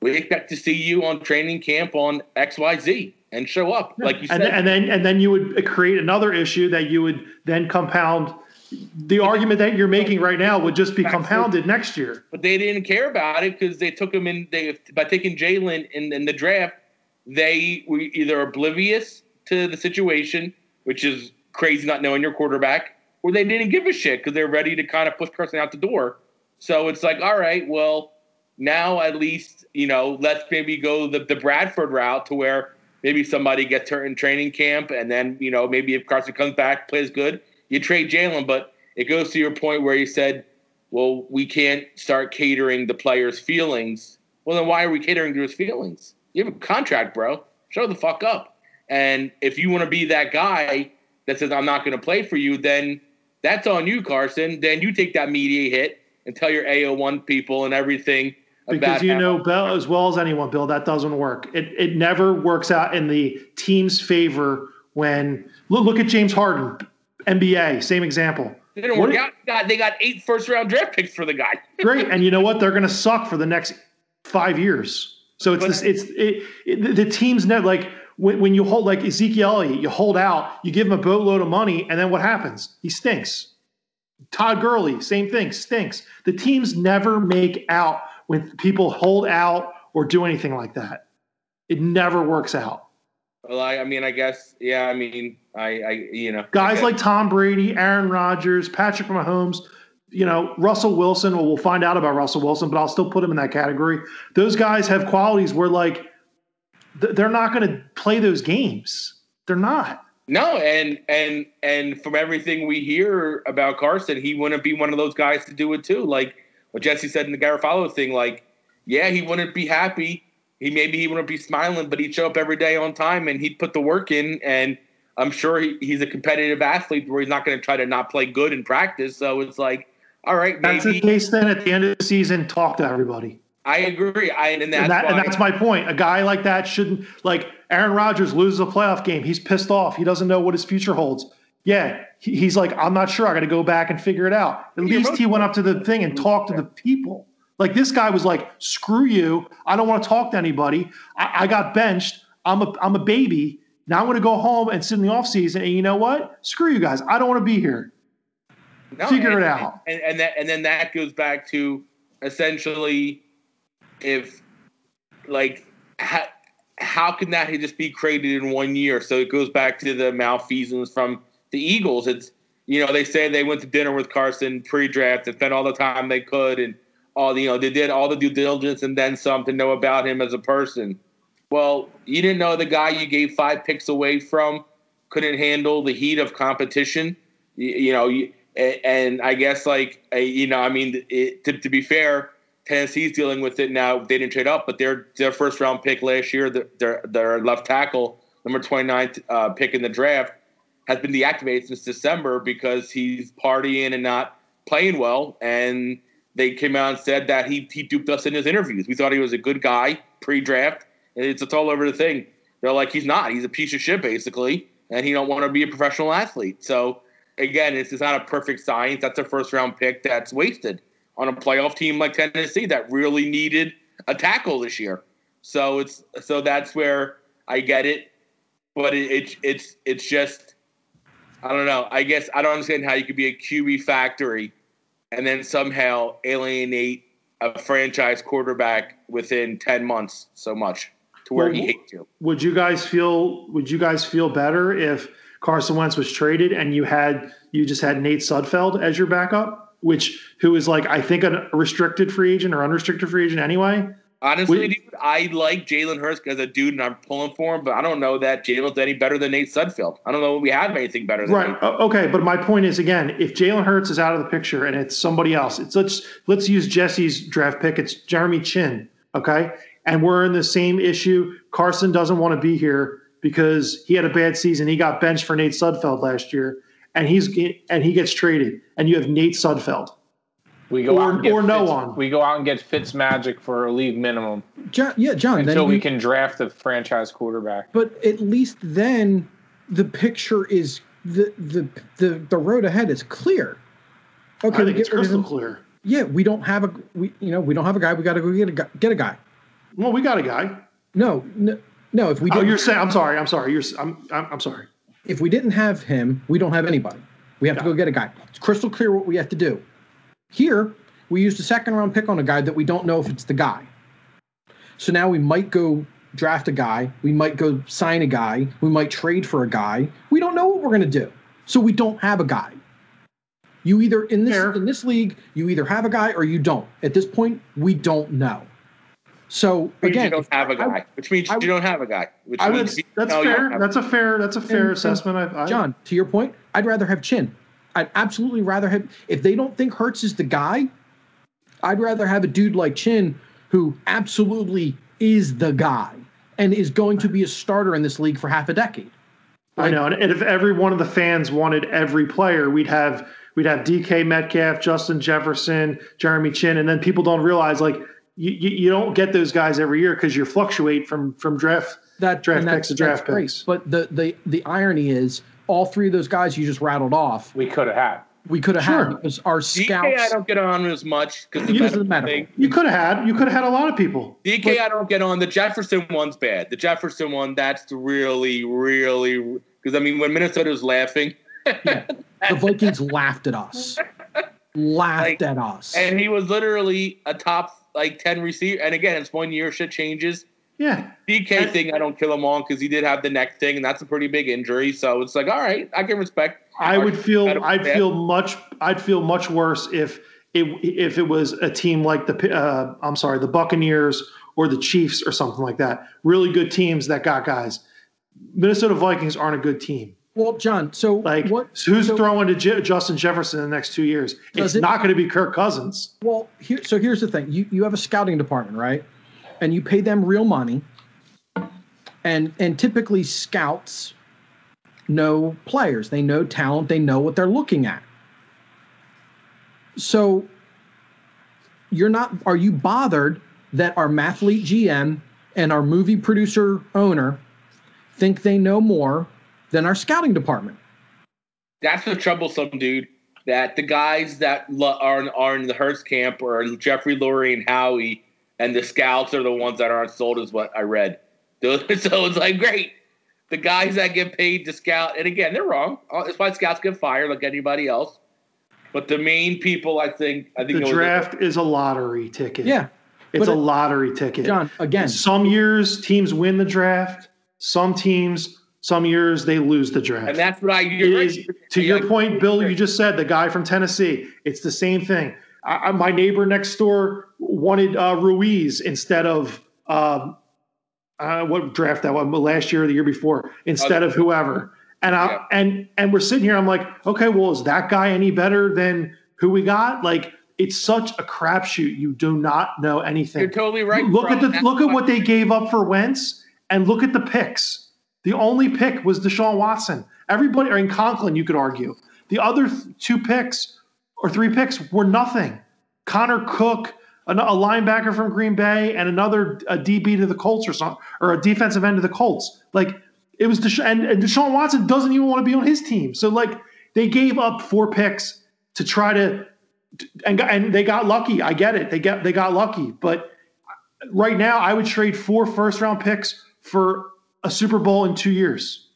We expect to see you on training camp on X Y Z and show up like you and, said. and then and then you would create another issue that you would then compound the argument that you're making right now would just be compounded next year. but they didn't care about it because they took him in. They by taking Jalen in, in the draft, they were either oblivious to the situation, which is crazy not knowing your quarterback, or they didn't give a shit because they're ready to kind of push Carson out the door. So it's like, all right, well, now at least you know, let's maybe go the, the Bradford route to where maybe somebody gets hurt in training camp, and then you know maybe if Carson comes back, plays good, you trade Jalen. But it goes to your point where you said, well, we can't start catering the player's feelings. Well, then why are we catering to his feelings? You have a contract, bro. Show the fuck up. And if you want to be that guy that says I'm not going to play for you, then that's on you, Carson. Then you take that media hit and tell your AO1 people and everything Because you know, Bill, as well as anyone, Bill, that doesn't work. It it never works out in the team's favor when look look at James Harden, NBA, same example. It didn't work out. God, they got eight first round draft picks for the guy. [LAUGHS] Great, and you know what? They're going to suck for the next five years. So it's But- this. It's it, it, the- team's never like when, when you hold like Ezekiel you hold out, you give him a boatload of money, and then what happens? He stinks. Todd Gurley, same thing, stinks. The teams never make out when people hold out or do anything like that. It never works out. Well, I, I mean, I guess, yeah. I mean, I, I you know, Guys I like Tom Brady, Aaron Rodgers, Patrick Mahomes, you know, Russell Wilson. Well, we'll find out about Russell Wilson, but I'll still put him in that category. Those guys have qualities where, like, th- they're not going to play those games. They're not. No, and and and from everything we hear about Carson, he wouldn't be one of those guys to do it too. Like what Jesse said in the Garofalo thing, like, yeah, he wouldn't be happy. He maybe he wouldn't be smiling, but he'd show up every day on time and he'd put the work in. And I'm sure he, he's a competitive athlete where he's not going to try to not play good in practice. So it's like, all right, That's the case. Then at the end of the season, talk to everybody. I agree. I and that's and, that, and that's my point. A guy like that shouldn't like Aaron Rodgers loses a playoff game. He's pissed off. He doesn't know what his future holds. Yeah, he- he's like, I'm not sure. I got to go back and figure it out. At least he went up to the thing and talked to the people. Like this guy was like, screw you. I don't want to talk to anybody. I, I got benched. I'm a I'm a baby. Now I'm going to go home and sit in the off season. And you know what? Screw you guys. I don't want to be here. No, Figure and, it out. And, and that and then that goes back to essentially if like how, how can that just be created in one year? So it goes back to the malfeasance from the Eagles. It's you know they say they went to dinner with Carson pre-draft and spent all the time they could and all the you know they did all the due diligence and then some to know about him as a person. Well, you didn't know the guy you gave five picks away from couldn't handle the heat of competition. You, you know, you, and, I guess like you know, I mean, it, to, to be fair, Tennessee's dealing with it now. They didn't trade up, but their their first round pick last year, their their, their left tackle, number 29th uh, pick in the draft, has been deactivated since December because he's partying and not playing well. And they came out and said that he he duped us in his interviews. We thought he was a good guy pre-draft. It's it's all over the thing. They're like he's not. He's a piece of shit basically, and he don't want to be a professional athlete. So again, it's, it's not a perfect science. That's a first round pick that's wasted on a playoff team like Tennessee that really needed a tackle this year. So it's so that's where I get it, but it, it's it's it's just I don't know. I guess I don't understand how you could be a QB factory and then somehow alienate a franchise quarterback within ten months so much to where he hates you. Would you guys feel? Would you guys feel better if Carson Wentz was traded and you had you just had Nate Sudfeld as your backup, which who is like I think a restricted free agent or unrestricted free agent anyway. Honestly, We- dude, I like Jalen Hurts as a dude, and I'm pulling for him. But I don't know that Jalen's any better than Nate Sudfeld. I don't know we have anything better than Right. Okay. But my point is again, if Jalen Hurts is out of the picture and it's somebody else, it's let's let's use Jesse's draft pick. It's Jeremy Chinn. Okay. And we're in the same issue. Carson doesn't want to be here because he had a bad season. He got benched for Nate Sudfeld last year, and he's and he gets traded, and you have Nate Sudfeld. We go Or- out and get or no Fitz, one. We go out and get Fitz Magic for a league minimum John, yeah, John. until then we you- can draft a franchise quarterback. But at least then the picture is the the the, the road ahead is clear. Okay, I we think it's get rid crystal clear. Yeah, we don't have a we you know we don't have a guy. We got to go get a get a guy. Well, we got a guy. No, no, no. If we Oh, didn't, you're saying? I'm sorry. I'm sorry. You're. I'm. I'm, I'm sorry. if we didn't have him, we don't have anybody. We have to go get a guy. It's crystal clear what we have to do. Here, we used a second round pick on a guy that we don't know if it's the guy. So now we might go draft a guy. We might go sign a guy. We might trade for a guy. We don't know what we're going to do. So we don't have a guy. You either in this Fair. in this league, you either have a guy or you don't. At this point, we don't know. So again, you don't have a I- guy, which means I you don't have a guy. Which I would- means That's know you fair. That's a fair. That's a fair And- and assessment. I, I, John, to your point, I'd rather have Chinn. I'd absolutely rather have if they don't think Hurts is the guy, I'd rather have a dude like Chinn who absolutely is the guy and is going to be a starter in this league for half a decade. I know. And if every one of the fans wanted every player, we'd have we'd have DK Metcalf, Justin Jefferson, Jeremy Chinn, and then people don't realize like you, you, you don't get those guys every year because you fluctuate from from draft That draft and picks to draft great. picks. But the the the irony is all three of those guys you just rattled off, We could have had. we could have Sure. had because our scouts. DK, I don't get on as much because He doesn't matter. You could have had you could have had a lot of people. DK, I don't get on. The Jefferson one's bad. The Jefferson one, that's really, really because I mean when Minnesota was laughing, the Vikings laughed at us. [LAUGHS] Laughed Like, at us. and he was literally a top like ten receiver. And again, it's one year, shit changes. Yeah. DK And- thing, I don't kill him on because he did have the neck thing, and that's a pretty big injury. So it's like, all right, I can respect. I would feel I'd feel much I'd feel much worse if it if it was a team like the uh, I'm sorry the Buccaneers or the Chiefs or something like that. Really good teams that got guys. Minnesota Vikings aren't a good team. Well, John, so Like what who's so- throwing to J- Justin Jefferson in the next two years? It's it- not going to be Kirk Cousins. Well, here, so here's the thing: you you have a scouting department, right? And you pay them real money, and and typically scouts know players, they know talent, they know what they're looking at. So you're not are you bothered that our mathlete GM and our movie producer owner think they know more than our scouting department? That's the troublesome dude. That the guys that lo- are in, are in the Hurts camp or Jeffrey Lurie and Howie, and the scouts are the ones that aren't sold, is what I read. So [LAUGHS] so it's like great. The guys that get paid to scout, and again, they're wrong. Uh, It's why scouts get fired like anybody else. But the main people, I think, I think The it was- draft is a lottery ticket. Yeah, it's but a it- lottery ticket. John. Again, Some years teams win the draft. Some teams, some years they lose the draft. and that's what I. Is, to your point, Bill, you just said the guy from Tennessee. It's the same thing. I, my neighbor next door wanted uh, Ruiz instead of um, uh, what draft that one last year or the year before instead of whoever. And I Yeah. and and we're sitting here. I'm like, okay, well, is that guy any better than who we got? Like, it's such a crapshoot. You do not know anything. You're totally right. Look at the look at what they gave up for Wentz, and look at the picks. The only pick was Deshaun Watson. Everybody, or in Conklin, you could argue. The other th- two picks or three picks were nothing. Connor Cook, a linebacker from Green Bay, and another a DB to the Colts or something, or a defensive end to the Colts. Like it was, Desha- and, and Deshaun Watson doesn't even want to be on his team. So like they gave up four picks to try to, and and they got lucky. I get it. They got they got lucky, but uh, right now I would trade four first round picks for a Super Bowl in two years.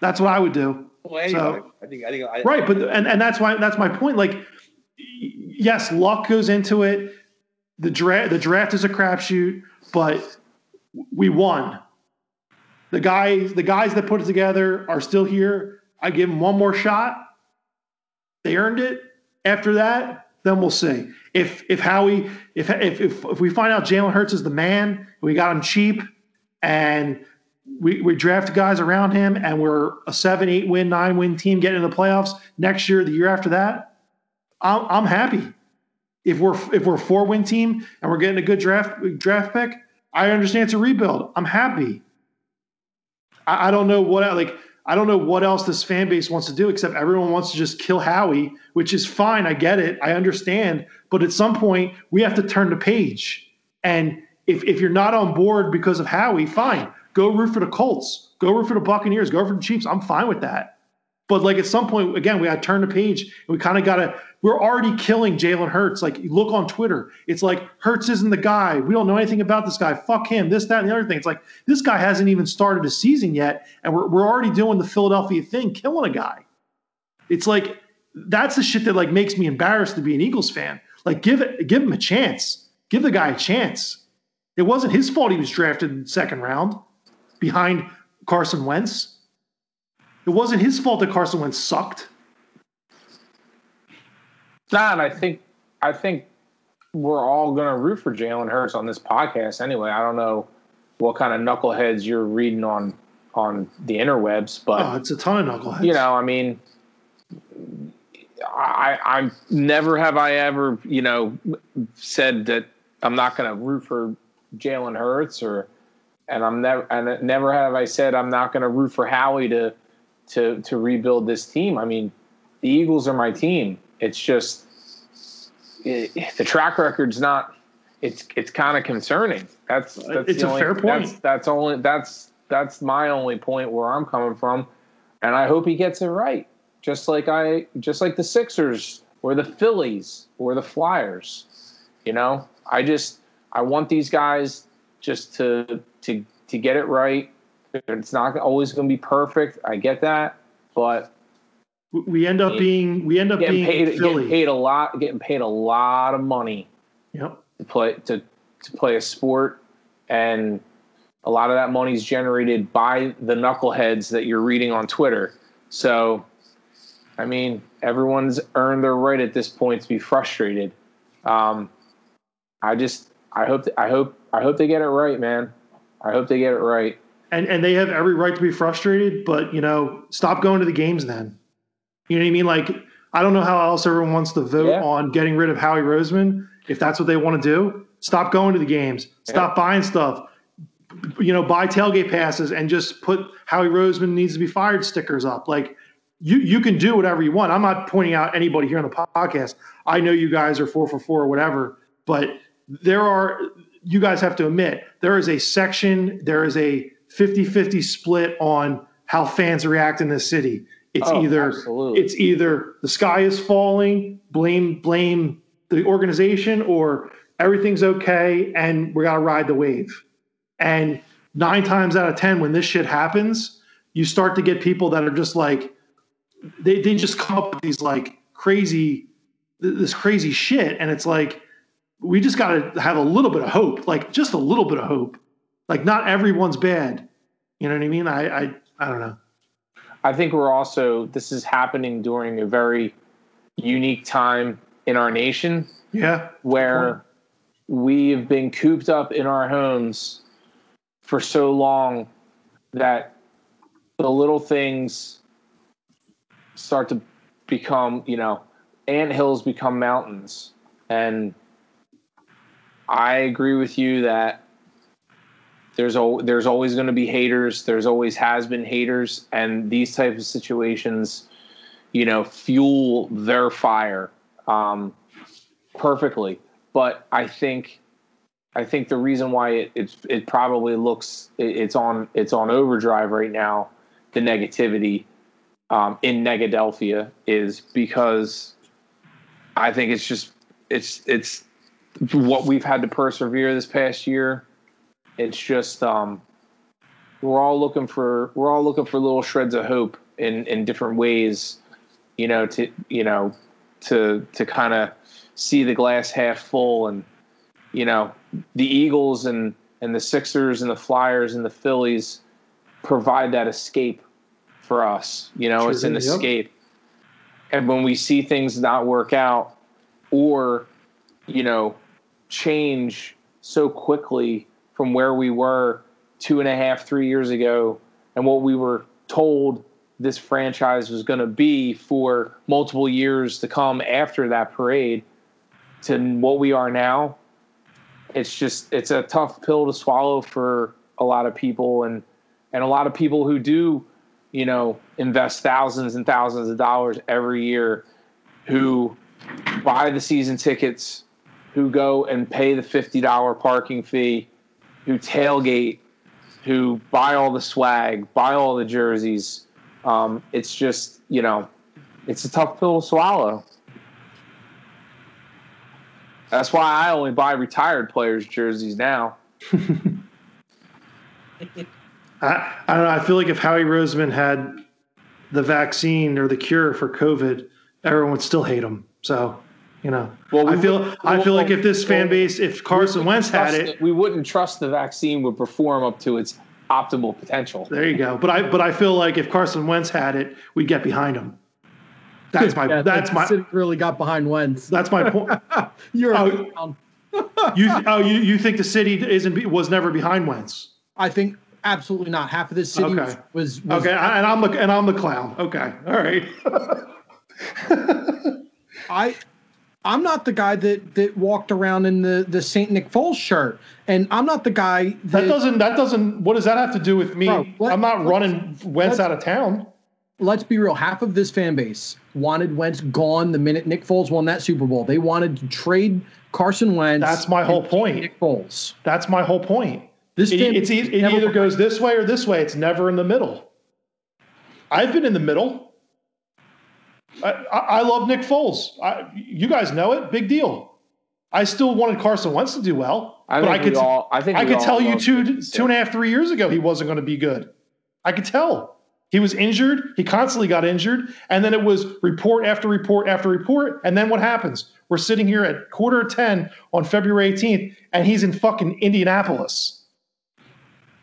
That's what I would do. Well, anyway, So- I think I think I, Right, but and and that's why that's my point. Like, yes, luck goes into it. The draft the draft is a crapshoot, but we won. The guys, the guys that put it together are still here. I give them one more shot. They earned it. After that, then we'll see. If if Howie, if if if, if we find out Jalen Hurts is the man, we got him cheap, and we, we draft guys around him, and we're a seven, eight win, nine win team getting in the playoffs next year, the year after that, I'm, I'm happy. If we're if we're a four win team and we're getting a good draft draft pick, I understand it's a rebuild. I'm happy. I, I don't know what like I don't know what else this fan base wants to do except everyone wants to just kill Howie, which is fine. I get it. I understand. But at some point, we have to turn the page. And if, if you're not on board because of Howie, fine. Go root for the Colts. Go root for the Buccaneers. Go for the Chiefs. I'm fine with that. But like at some point, again, we got to turn the page and we kind of got to. We're already killing Jalen Hurts. Like, look on Twitter. It's like Hurts isn't the guy. We don't know anything about this guy. Fuck him. This, that, and the other thing. It's like this guy hasn't even started a season yet, and we're we're already doing the Philadelphia thing, killing a guy. It's like that's the shit that like makes me embarrassed to be an Eagles fan. Like, give it, give him a chance. Give the guy a chance. It wasn't his fault he was drafted in the second round behind Carson Wentz. It wasn't his fault that Carson Wentz sucked. Nah, and I think I think we're all going to root for Jalen Hurts on this podcast anyway. I don't know what kind of knuckleheads you're reading on on the interwebs, but Oh, it's a ton of knuckleheads. you know, I mean, I I'm never have I ever you know said that I'm not going to root for Jalen Hurts or and I'm never and never have I said I'm not going to root for Howie to to to rebuild this team. I mean, the Eagles are my team. It's just it, the track record's not. It's it's kind of concerning. That's that's It's a only, fair point. That's, that's only that's that's my only point where I'm coming from, and I hope he gets it right. Just like I just like the Sixers or the Phillies or the Flyers. You know, I just I want these guys just to to to get it right. It's not always going to be perfect. I get that, but We- end up being we end up getting being paid Philly. getting paid a lot, getting paid a lot of money Yep. to play to to play a sport, and a lot of that money is generated by the knuckleheads that you're reading on Twitter. So, I mean, everyone's earned their right at this point to be frustrated. Um, I just, I hope, I hope, I hope they get it right, man. I hope they get it right. and and they have every right to be frustrated, but you know, stop going to the games then. You know what I mean? Like, I don't know how else everyone wants to vote Yeah. on getting rid of Howie Roseman. If that's what they want to do, stop going to the games. Stop buying stuff. You know, buy tailgate passes and just put Howie Roseman needs to be fired stickers up. Like, you you can do whatever you want. I'm not pointing out anybody here on the podcast. I know you guys are four for four or whatever, but there are you guys have to admit there is a section, there is a 50-50 split on how fans react in this city. It's Oh, either absolutely. it's either the sky is falling, blame blame the organization, or everything's okay and we gotta ride the wave. And nine times out of ten, when this shit happens, you start to get people that are just like they, they just come up with these like crazy this crazy shit and it's like we just got to have a little bit of hope like just a little bit of hope. Like not everyone's bad. You know what i mean? I i, I don't know. I think we're also this is happening during a very unique time in our nation. Yeah. Where we've been cooped up in our homes for so long that the little things start to become, you know, ant hills become mountains. And I agree with you that there's al- there's always going to be haters. There's always has been haters, and these type of situations, you know, fuel their fire um, perfectly. But I think I think the reason why it it, it probably looks it, it's on it's on overdrive right now, the negativity um, in Negadelphia is because I think it's just it's it's what we've had to persevere this past year. It's just um, we're all looking for we're all looking for little shreds of hope in in different ways, you know, to you know to to kind of see the glass half full and you know the Eagles and and the Sixers and the Flyers and the Phillies provide that escape for us. You know, Sure it's an yep. escape. And when we see things not work out or, you know, change so quickly from where we were two and a half, three years ago and what we were told this franchise was going to be for multiple years to come after that parade to what we are now it's just it's a tough pill to swallow for a lot of people and and a lot of people who do you know invest thousands and thousands of dollars every year who buy the season tickets who go and pay the $50 parking fee who tailgate who buy all the swag buy all the jerseys um, it's just you know it's a tough pill to swallow that's why I only buy retired players' jerseys now. [LAUGHS] I, I don't know. I feel like if Howie Roseman had the vaccine or the cure for COVID, everyone would still hate him. So, you know, Well, we I feel wouldn't- I feel like if this fan base, if Carson we Wentz had trust it, we wouldn't trust the vaccine would perform up to its optimal potential. there you go. But I but I feel like if Carson Wentz had it, we'd get behind him. That's my Yeah, that's the my City really got behind Wentz. that's my point. [LAUGHS] You're Oh. down. You oh you, you think the city isn't was never behind Wentz? I think absolutely not. Half of this city Okay. was, was, was Okay, I- and I'm the and I'm the clown. Okay, all right. [LAUGHS] I I'm not the guy that that walked around in the the Saint Nick Foles shirt, and I'm not the guy that, That doesn't that doesn't what does that have to do with me? Bro, let- I'm not running Wentz out of town. Let's be real. Half of this fan base wanted Wentz gone the minute Nick Foles won that Super Bowl. They wanted to trade Carson Wentz. That's my whole point. Nick Foles. That's my whole point. This It, it's e- it either goes this way or this way. It's never in the middle. I've been in the middle. I, I, love Nick Foles. I, you guys know it. Big deal. I still wanted Carson Wentz to do well, I but I could all. I think I could tell you two two and a half three years ago he wasn't going to be good. I could tell. He was injured. He constantly got injured, and then it was report after report after report. And then what happens? We're sitting here at quarter of ten on February 18th, and he's in fucking Indianapolis.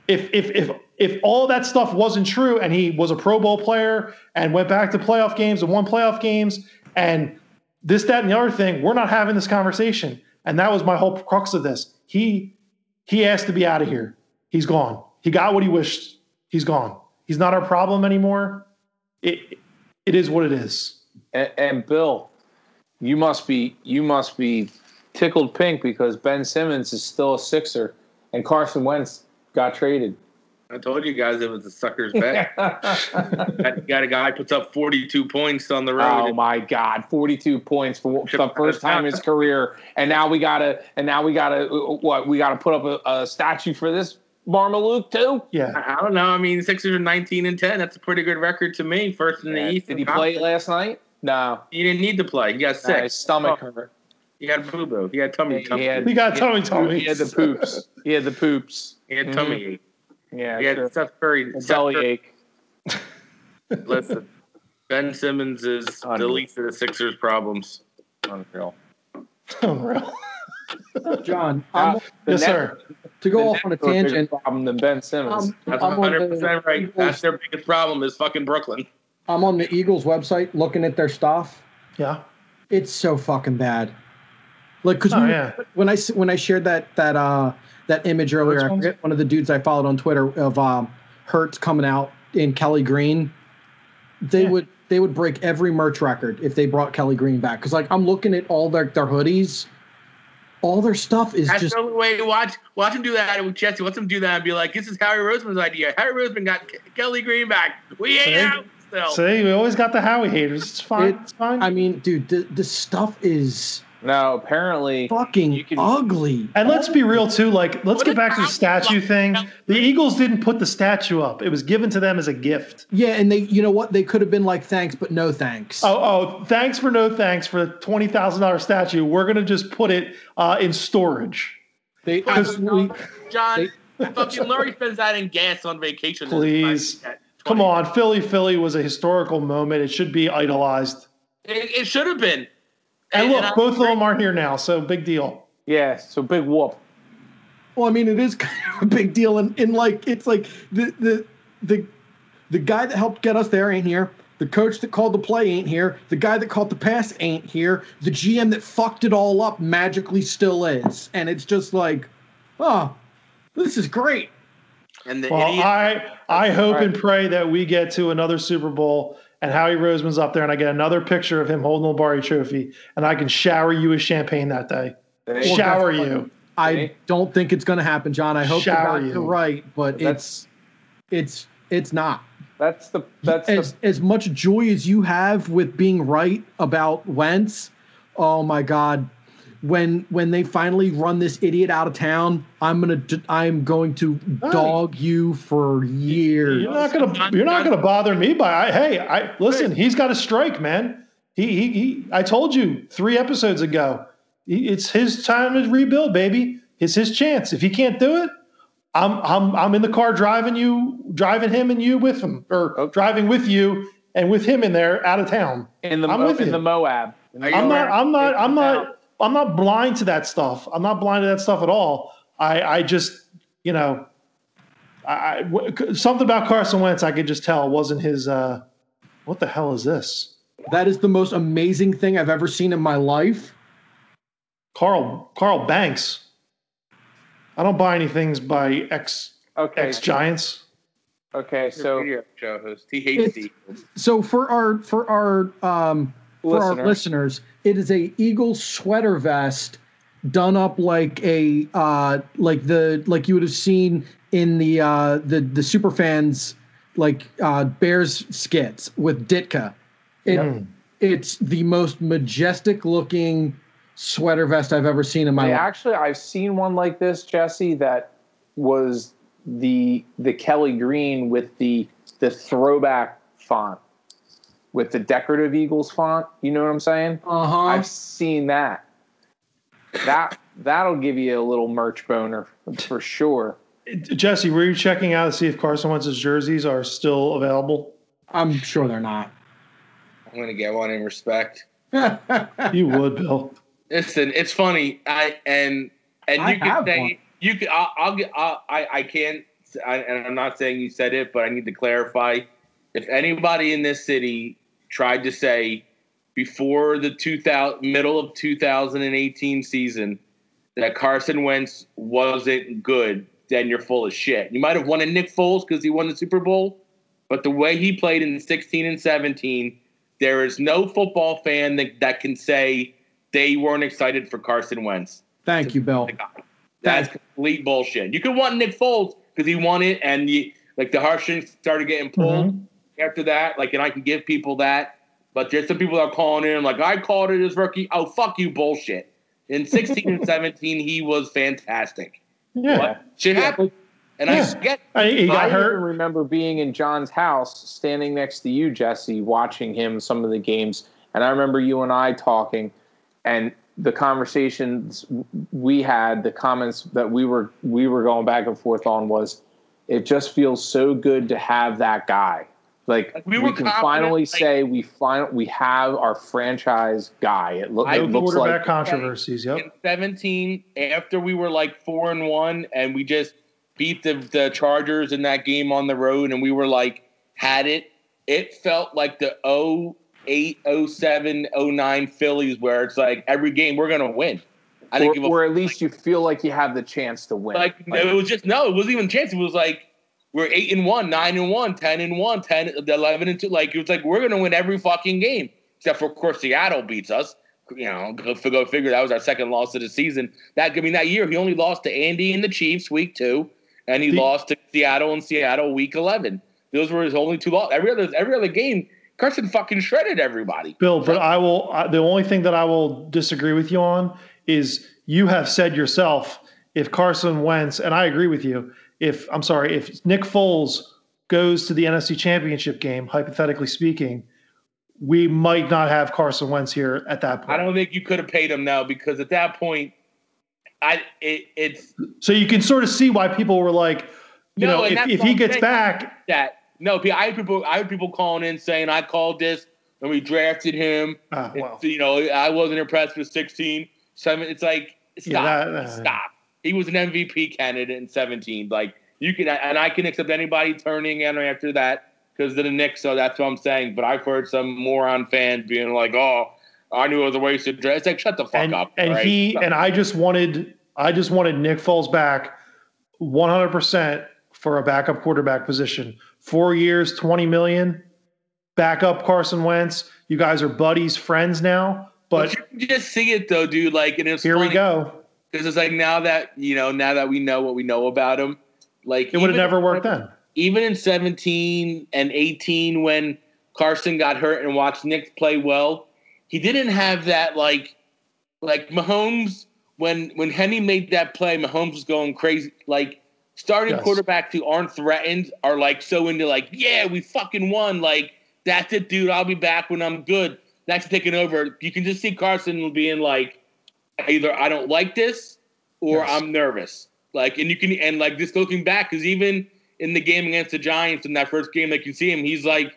If if if if all that stuff wasn't true, and he was a Pro Bowl player and went back to playoff games and won playoff games, and this, that, and the other thing, we're not having this conversation. And that was my whole crux of this. He he asked to be out of here. He's gone. He got what he wished. He's gone. He's not our problem anymore. It it is what it is. And, and Bill, you must be you must be tickled pink because Ben Simmons is still a Sixer and Carson Wentz got traded. I told you guys it was a sucker's [LAUGHS] bet. Got- got a guy puts up 42 points on the road. Oh my God, forty-two points for the first time in his career, and now we gotta, and now we gotta, what? We gotta put up a, a statue for this Marmaluke too. Yeah. I I don't know. I mean, Sixers are 19 and 10. That's a pretty good record to me. First in the East. Did he play last night? No, He didn't need to play. He got No, sick. his stomach Oh, hurt. He had boo boo. He had tummy. He tummy. had- He got tummy tummy. He had the poops. He had the poops. He had tummy ache. Yeah, He had sure. Seth Curry. A belly Curry- ache. [LAUGHS] Listen, Ben Simmons is the least of the Sixers' problems. Unreal. Unreal. [LAUGHS] John. Uh, I'm, the Yes, Nets- sir. to go off on a Nets are bigger tangent, problem than Ben Simmons. um, That's I'm on 100 the percent right. Eagles- That's their biggest problem is fucking Brooklyn. I'm on the Eagles website looking at their stuff. Yeah. It's so fucking bad. Like, because Oh, yeah. when I when I shared that that uh that image earlier, I forget one of the dudes I followed on Twitter of um Hurts coming out in Kelly Green. They Yeah. would they would break every merch record if they brought Kelly Green back. Because like I'm looking at all their their hoodies, all their stuff is That's just the only way. Watch, watch him do that with Jesse. Watch him do that and be like, "This is Harry Roseman's idea. Harry Roseman got Ke- Kelly Green back. We ain't See? out still." See, we always got the Howie haters. It's fine. It- it's fine. I mean, dude, the, the stuff is No, apparently fucking You can- ugly. and let's be real too. Like, let's What get back to the statue like? thing. The Eagles didn't put the statue up. It was given to them as a gift. Yeah, and they, you know what? They could have been like, thanks, but no thanks. Oh, oh, thanks for no thanks for the twenty thousand dollar statue. We're gonna just put it uh, in storage. They, Because we- John, fucking Lurie spends that in gas on vacation. Please. Come on, Philly, Philly was a historical moment. It should be idolized. It, it should have been. And look, I- both of them aren't here now, so big deal. yeah. So big whoop. Well, I mean, it is [LAUGHS] kind of a big deal, and, and like it's like the the the the guy that helped get us there ain't here. The coach that called the play ain't here. The guy that called the pass ain't here. The GM that fucked it all up magically still is. And it's just like, oh, this is great. And the Well, idiot, I I hope All right. and pray that we get to another Super Bowl and Howie Roseman's up there and I get another picture of him holding the Lombardi Trophy and I can shower you with champagne that day. They- Well, shower that's you. I Okay. don't think it's going to happen, John. I hope Shower you. are right, but That's- it's it's it's not. That's the that's as the as much joy as you have with being right about Wentz, oh my God, when when they finally run this idiot out of town, I'm gonna d- I'm going to dog you for years. You're not gonna you're not gonna bother me by I, hey I listen. He's got a strike, man. He he, he I told you three episodes ago. He- It's his time to rebuild, baby. It's his chance. If he can't do it, I'm I'm I'm in the car driving you, driving him and you with him, or Okay. driving with you and with him in there out of town. in the I'm Mo- with in you. the Moab. In the Are you I'm not I'm not I'm not I'm not blind to that stuff. I'm not blind to that stuff at all. I I just you know I, I w- something about Carson Wentz I could just tell wasn't his. uh What the hell is this? That is the most amazing thing I've ever seen in my life. Carl Carl Banks. I don't buy any things by ex Okay. ex Giants. Okay. So radio show host. He hates the So for our for our um for our Listeners. it is a Eagle sweater vest done up like a uh like the like you would have seen in the uh the the super fans like uh Bears skits with Ditka. It, Mm. It's the most majestic looking sweater vest I've ever seen in my life. actually I've seen one like this, Jesse, that was the the Kelly Green with the the throwback font with the decorative Eagles font. You know what I'm saying? Uh-huh. I've seen that. That that'll give you a little merch boner for sure. Jesse, were you checking out to see if Carson Wentz's jerseys are still available? I'm sure they're not. I'm gonna get one in respect. [LAUGHS] You would, Bill. Listen, it's funny. I and and I you can say one. you can. I'll, I'll get. I'll, I I can't. I, and I'm not saying you said it, but I need to clarify. If anybody in this city tried to say before the 2000 middle of 2018 season that Carson Wentz wasn't good, then you're full of shit. You might have wanted Nick Foles because he won the Super Bowl, but the way he played in 16 and 17, there is no football fan that, that can say they weren't excited for Carson Wentz. Thank you, Bill. Uh, that's complete bullshit. You could want Nick Foles because he won it, and you, like the heartstrings started getting pulled mm-hmm. After that. Like, and I can give people that, but there's some people that are calling in like I called it as rookie. Oh fuck you, bullshit. In 16 and [LAUGHS] 17, he was fantastic. Yeah. What shit happened? And I get I, I remember being in John's house, standing next to you, Jesse, watching him some of the games, and I remember you and I talking, and the conversations we had, the comments that we were we were going back and forth on was, it just feels so good to have that guy. Like, Like, we we, were can finally like- say we find we have our franchise guy. It, look, I- it looks quarterback like controversies. Yep. in 17 after we were like four and one and we just beat the, the chargers in that game on the road and we were like had it it felt like the 08 07 09 phillies where it's like every game we're gonna win i didn't or, give or at least you feel like you have the chance to win. like it was just no it wasn't even a chance it was like we're 8 and 1 9 and 1 10 and 1 10 11 and 2 like it was like we're gonna win every fucking game except for of course seattle beats us you know go, go figure that was our second loss of the season that i mean that year he only lost to andy and the chiefs week two and he The- lost to seattle and seattle week 11 those were his only two losses every other every other game carson fucking shredded everybody Bill, but I will. I, the only thing that I will disagree with you on is you have said yourself if Carson Wentz, and I agree with you. If I'm sorry, if Nick Foles goes to the NFC Championship game, hypothetically speaking, we might not have Carson Wentz here at that point. i don't think you could have paid him now because at that point i it, it's so you can sort of see why people were like, you No, know, if, if he gets back, that no, I had people. I had people calling in saying I called this and we drafted him. ah, well, you know, I wasn't impressed with 16, 7. It's like stop, Yeah, that- uh, stop. He was an MVP candidate in 17. Like you can, and I can accept anybody turning in after that because of the Knicks. So that's what I'm saying. But I've heard some moron fans being like, "Oh, I knew it was a waste of dress." It's like, shut the fuck and, up. and right? he and I just wanted I just wanted Nick Foles back 100% for a backup quarterback position. 4 years, 20 million. Backup Carson Wentz. You guys are buddies, friends now, but, but you can just see it though, dude. Like, and it's here we go. Because it's like now that you know, now that we know what we know about him, like It would have never worked then. even in 17 and 18 when Carson got hurt and watched Nick play well, he didn't have that like like Mahomes when when Henne made that play, Mahomes was going crazy. Like starting Yes. quarterbacks who aren't threatened are like so into like, yeah, we fucking won. Like that's it, dude. I'll be back when I'm good. That's taking over. You can just see Carson being like, either I don't like this or Yes. I'm nervous. Like, and you can and like just looking back, because even in the game against the Giants in that first game, like you see him, he's like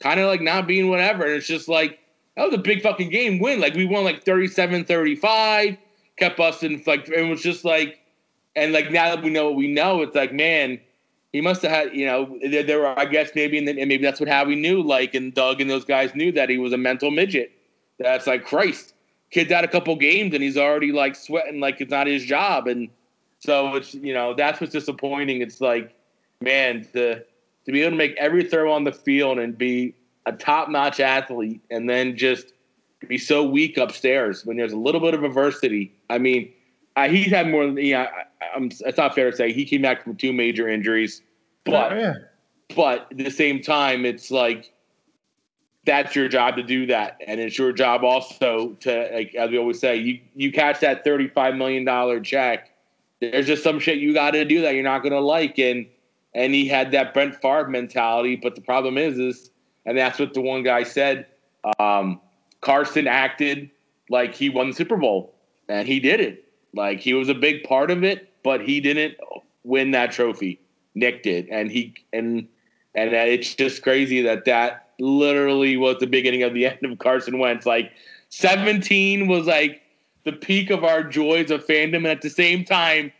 kind of like not being whatever. And it's just like that was a big fucking game win. Like we won like 37-35, kept busting like it was just like and like now that we know what we know, it's like, man, he must have had, you know, there, there were, I guess maybe, and, and maybe that's what Howie knew, like, and Doug and those guys knew that he was a mental midget. That's like, Christ, kid's out a couple games and he's already like sweating like it's not his job. And so it's, you know, that's what's disappointing. It's like, man, to, to be able to make every throw on the field and be a top notch athlete and then just be so weak upstairs when there's a little bit of adversity. I mean, I, he's had more than, yeah, I, I'm, it's not fair to say he came back from two major injuries, but Oh, yeah. but at the same time, it's like that's your job to do that, and it's your job also to, like as we always say, you you catch that thirty five million dollar check. There's just some shit you got to do that you're not to like, and and he had that Brett Favre mentality. But the problem is, is and that's what the one guy said. Um, Carson acted like he won the Super Bowl, and he did it. Like he was a big part of it, but he didn't win that trophy. Nick did, and he and and it's just crazy that that literally was the beginning of the [LAUGHS] end of Carson Wentz. Like 17 was like the peak of our joys of fandom, and at the same time,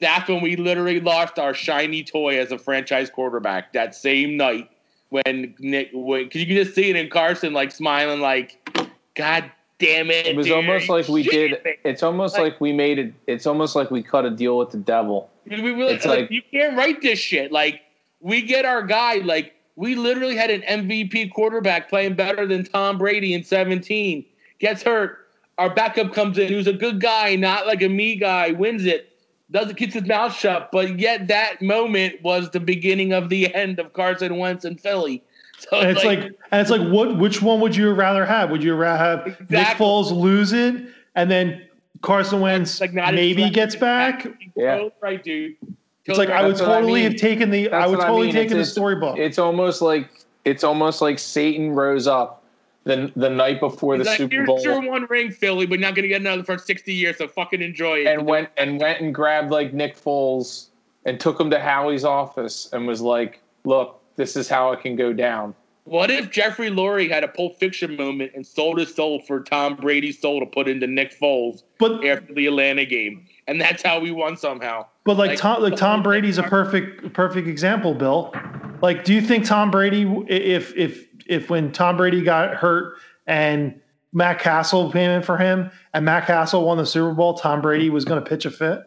that's when we literally lost our shiny toy as a franchise quarterback. That same night when Nick, when because you can just see it in Carson like smiling, like God damn it. It was dude, almost like we shit did. It's almost Like- like we made it. It's almost like we cut a deal with the devil. We really, It's like, like- you can't write this shit. Like we get our guy. Like we literally had an MVP quarterback playing better than Tom Brady in 17. Gets hurt. Our backup comes in, who's a good guy, not like a me guy. Wins it. Doesn't keeps his mouth shut. But yet that moment was the beginning of the [LAUGHS] end of Carson Wentz and Philly. [LAUGHS] So And it's like, and it's like, what? Which one would you rather have? Would you rather have Nick Exactly. Foles lose it and then Carson Wentz like maybe threatening gets as back? Yeah. right, dude. It's like I would That's what I totally mean. have taken the. I would what I totally mean. taken the storybook. It's almost like it's almost like Satan rose up the the night before the like, Super Here's Bowl your one ring, Philly, but you're not going to get another for 60 years, so fucking enjoy it. and went and went and grabbed like Nick Foles and took him to Howie's office and was like, "Look, this is how it can go down." What if Jeffrey Lurie had a Pulp Fiction moment and sold his soul for Tom Brady's soul to put into Nick Foles but after the Atlanta game, and that's how we won somehow? But like, like- Tom like Tom Brady's a perfect perfect example. Bill, like, do you think Tom Brady if if if when Tom Brady got hurt and Matt Cassel came in for him and Matt Cassel won the Super Bowl, Tom Brady was going to pitch a fit?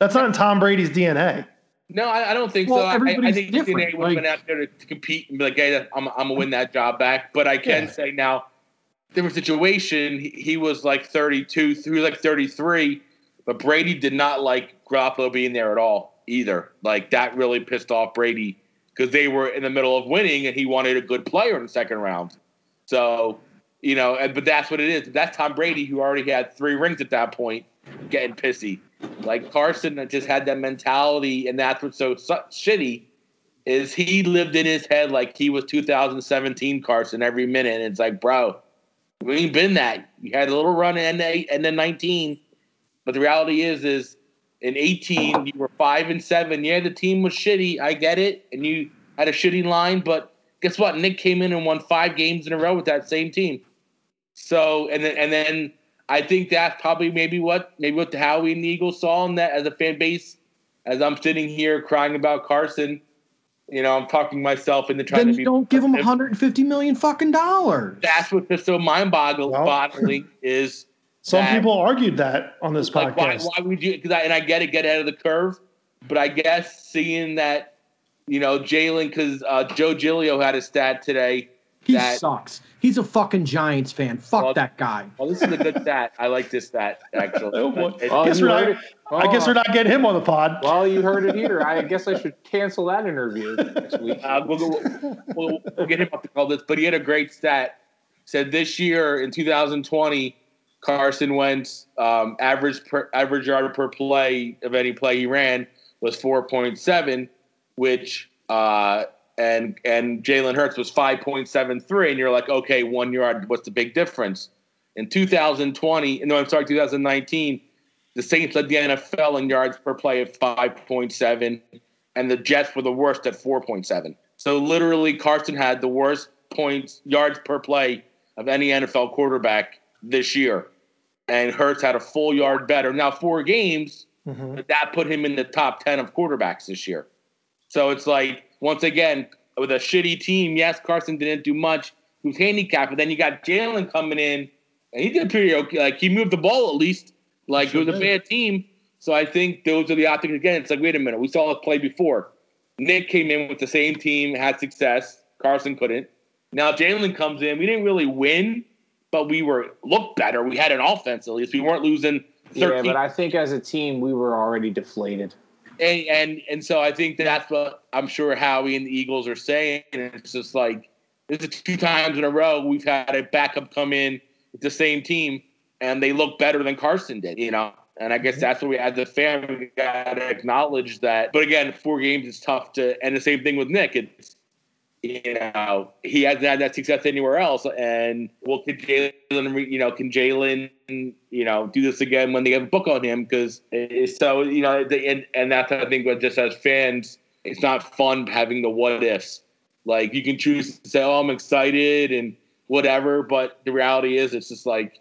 That's not in Tom Brady's DNA. No, I, I don't think Well, so. I, I everybody's think different, DNA would have like- been out there to, to compete and be like, "Hey, I'm, I'm gonna win that job back." But I can Yeah. say now, different situation. He, he was like 32, he was like 33, but Brady did not like Garoppolo being there at all either. Like that really pissed off Brady because they were in the middle of winning and he wanted a good player in the second round. So, you know, and, but that's what it is. That's Tom Brady who already had three rings at that point, getting pissy. Like Carson just had that mentality, and that's what's so shitty is he lived in his head like he was 2017 Carson every minute. And it's like, bro, we ain't been that. You had a little run in and then 19, but the reality is, is in 18 you were five and seven. Yeah, the team was shitty. I get it, and you had a shitty line, but guess what? Nick came in and won five games in a row with that same team. So and then and then I think that's probably maybe what maybe what the Howie and the Eagles saw in that as a fan base as I'm sitting here crying about Carson, you know, I'm talking myself into trying Then to you be. don't give him 150 million fucking dollars. That's what's just so mind-boggling Well- boggling [LAUGHS] is Some that- people argued that on this like why, podcast. why would you? Cause I, and I get it, get ahead of the curve, but I guess seeing that, you know, Jalen, because uh, Joe Giglio had a stat today. He that- sucks. He's a fucking Giants fan. Fuck Well, that guy. Well, this is a good stat. I like this stat actually. [LAUGHS] Oh, boy. It- Well, guess we're not- it- I guess Oh, we're not getting him on the pod. Well, you heard it here. I guess I should cancel that interview next week. Uh, we'll, go- we'll, we'll get him up to call this, but he had a great stat. Said this year in 2020, Carson Wentz um, average per, average yard per play of any play he ran was 4.7, which uh, and and Jalen Hurts was 5.73, and you're like, okay, one yard. What's the big difference? In 2020, no, I'm sorry, 2019, the Saints led the NFL in yards per play at 5.7 and the Jets were the worst at 4.7. So literally, Carson had the worst points yards per play of any NFL quarterback this year, and Hurts had a full yard better. Now four games, Mhm. but that put him in the top 10 of quarterbacks this year. So it's like once again with a shitty team. Yes, Carson didn't do much. He was handicapped, but then you got Jalen coming in, and he did pretty okay. Like he moved the ball at least. Like Sure it was a bad team. So I think those are the optics again. It's like, wait a minute, we saw it play before. Nick came in with the same team, had success. Carson couldn't. Now Jalen comes in. We didn't really win, but we were looked better. We had an offense at least. We weren't losing Yeah, but I think as a team we were already deflated. and, and and so I think that's what I'm sure Howie and the Eagles are saying. And it's just like this is two times in a row we've had a backup come in with the same team, and they look better than Carson did. You know, and I guess mm-hmm. that's what we had the fan. We got to acknowledge that. But again, four games is tough to. And the same thing with Nick. It's you know he hasn't had that success anywhere else. And well, can Jalen, you know, can Jalen, you know, do this again when they have a book on him? Because so you know, the, and and that's I think what just as fans, it's not fun having the what ifs. Like you can choose to say, "Oh, I'm excited" and whatever, but the reality is, it's just like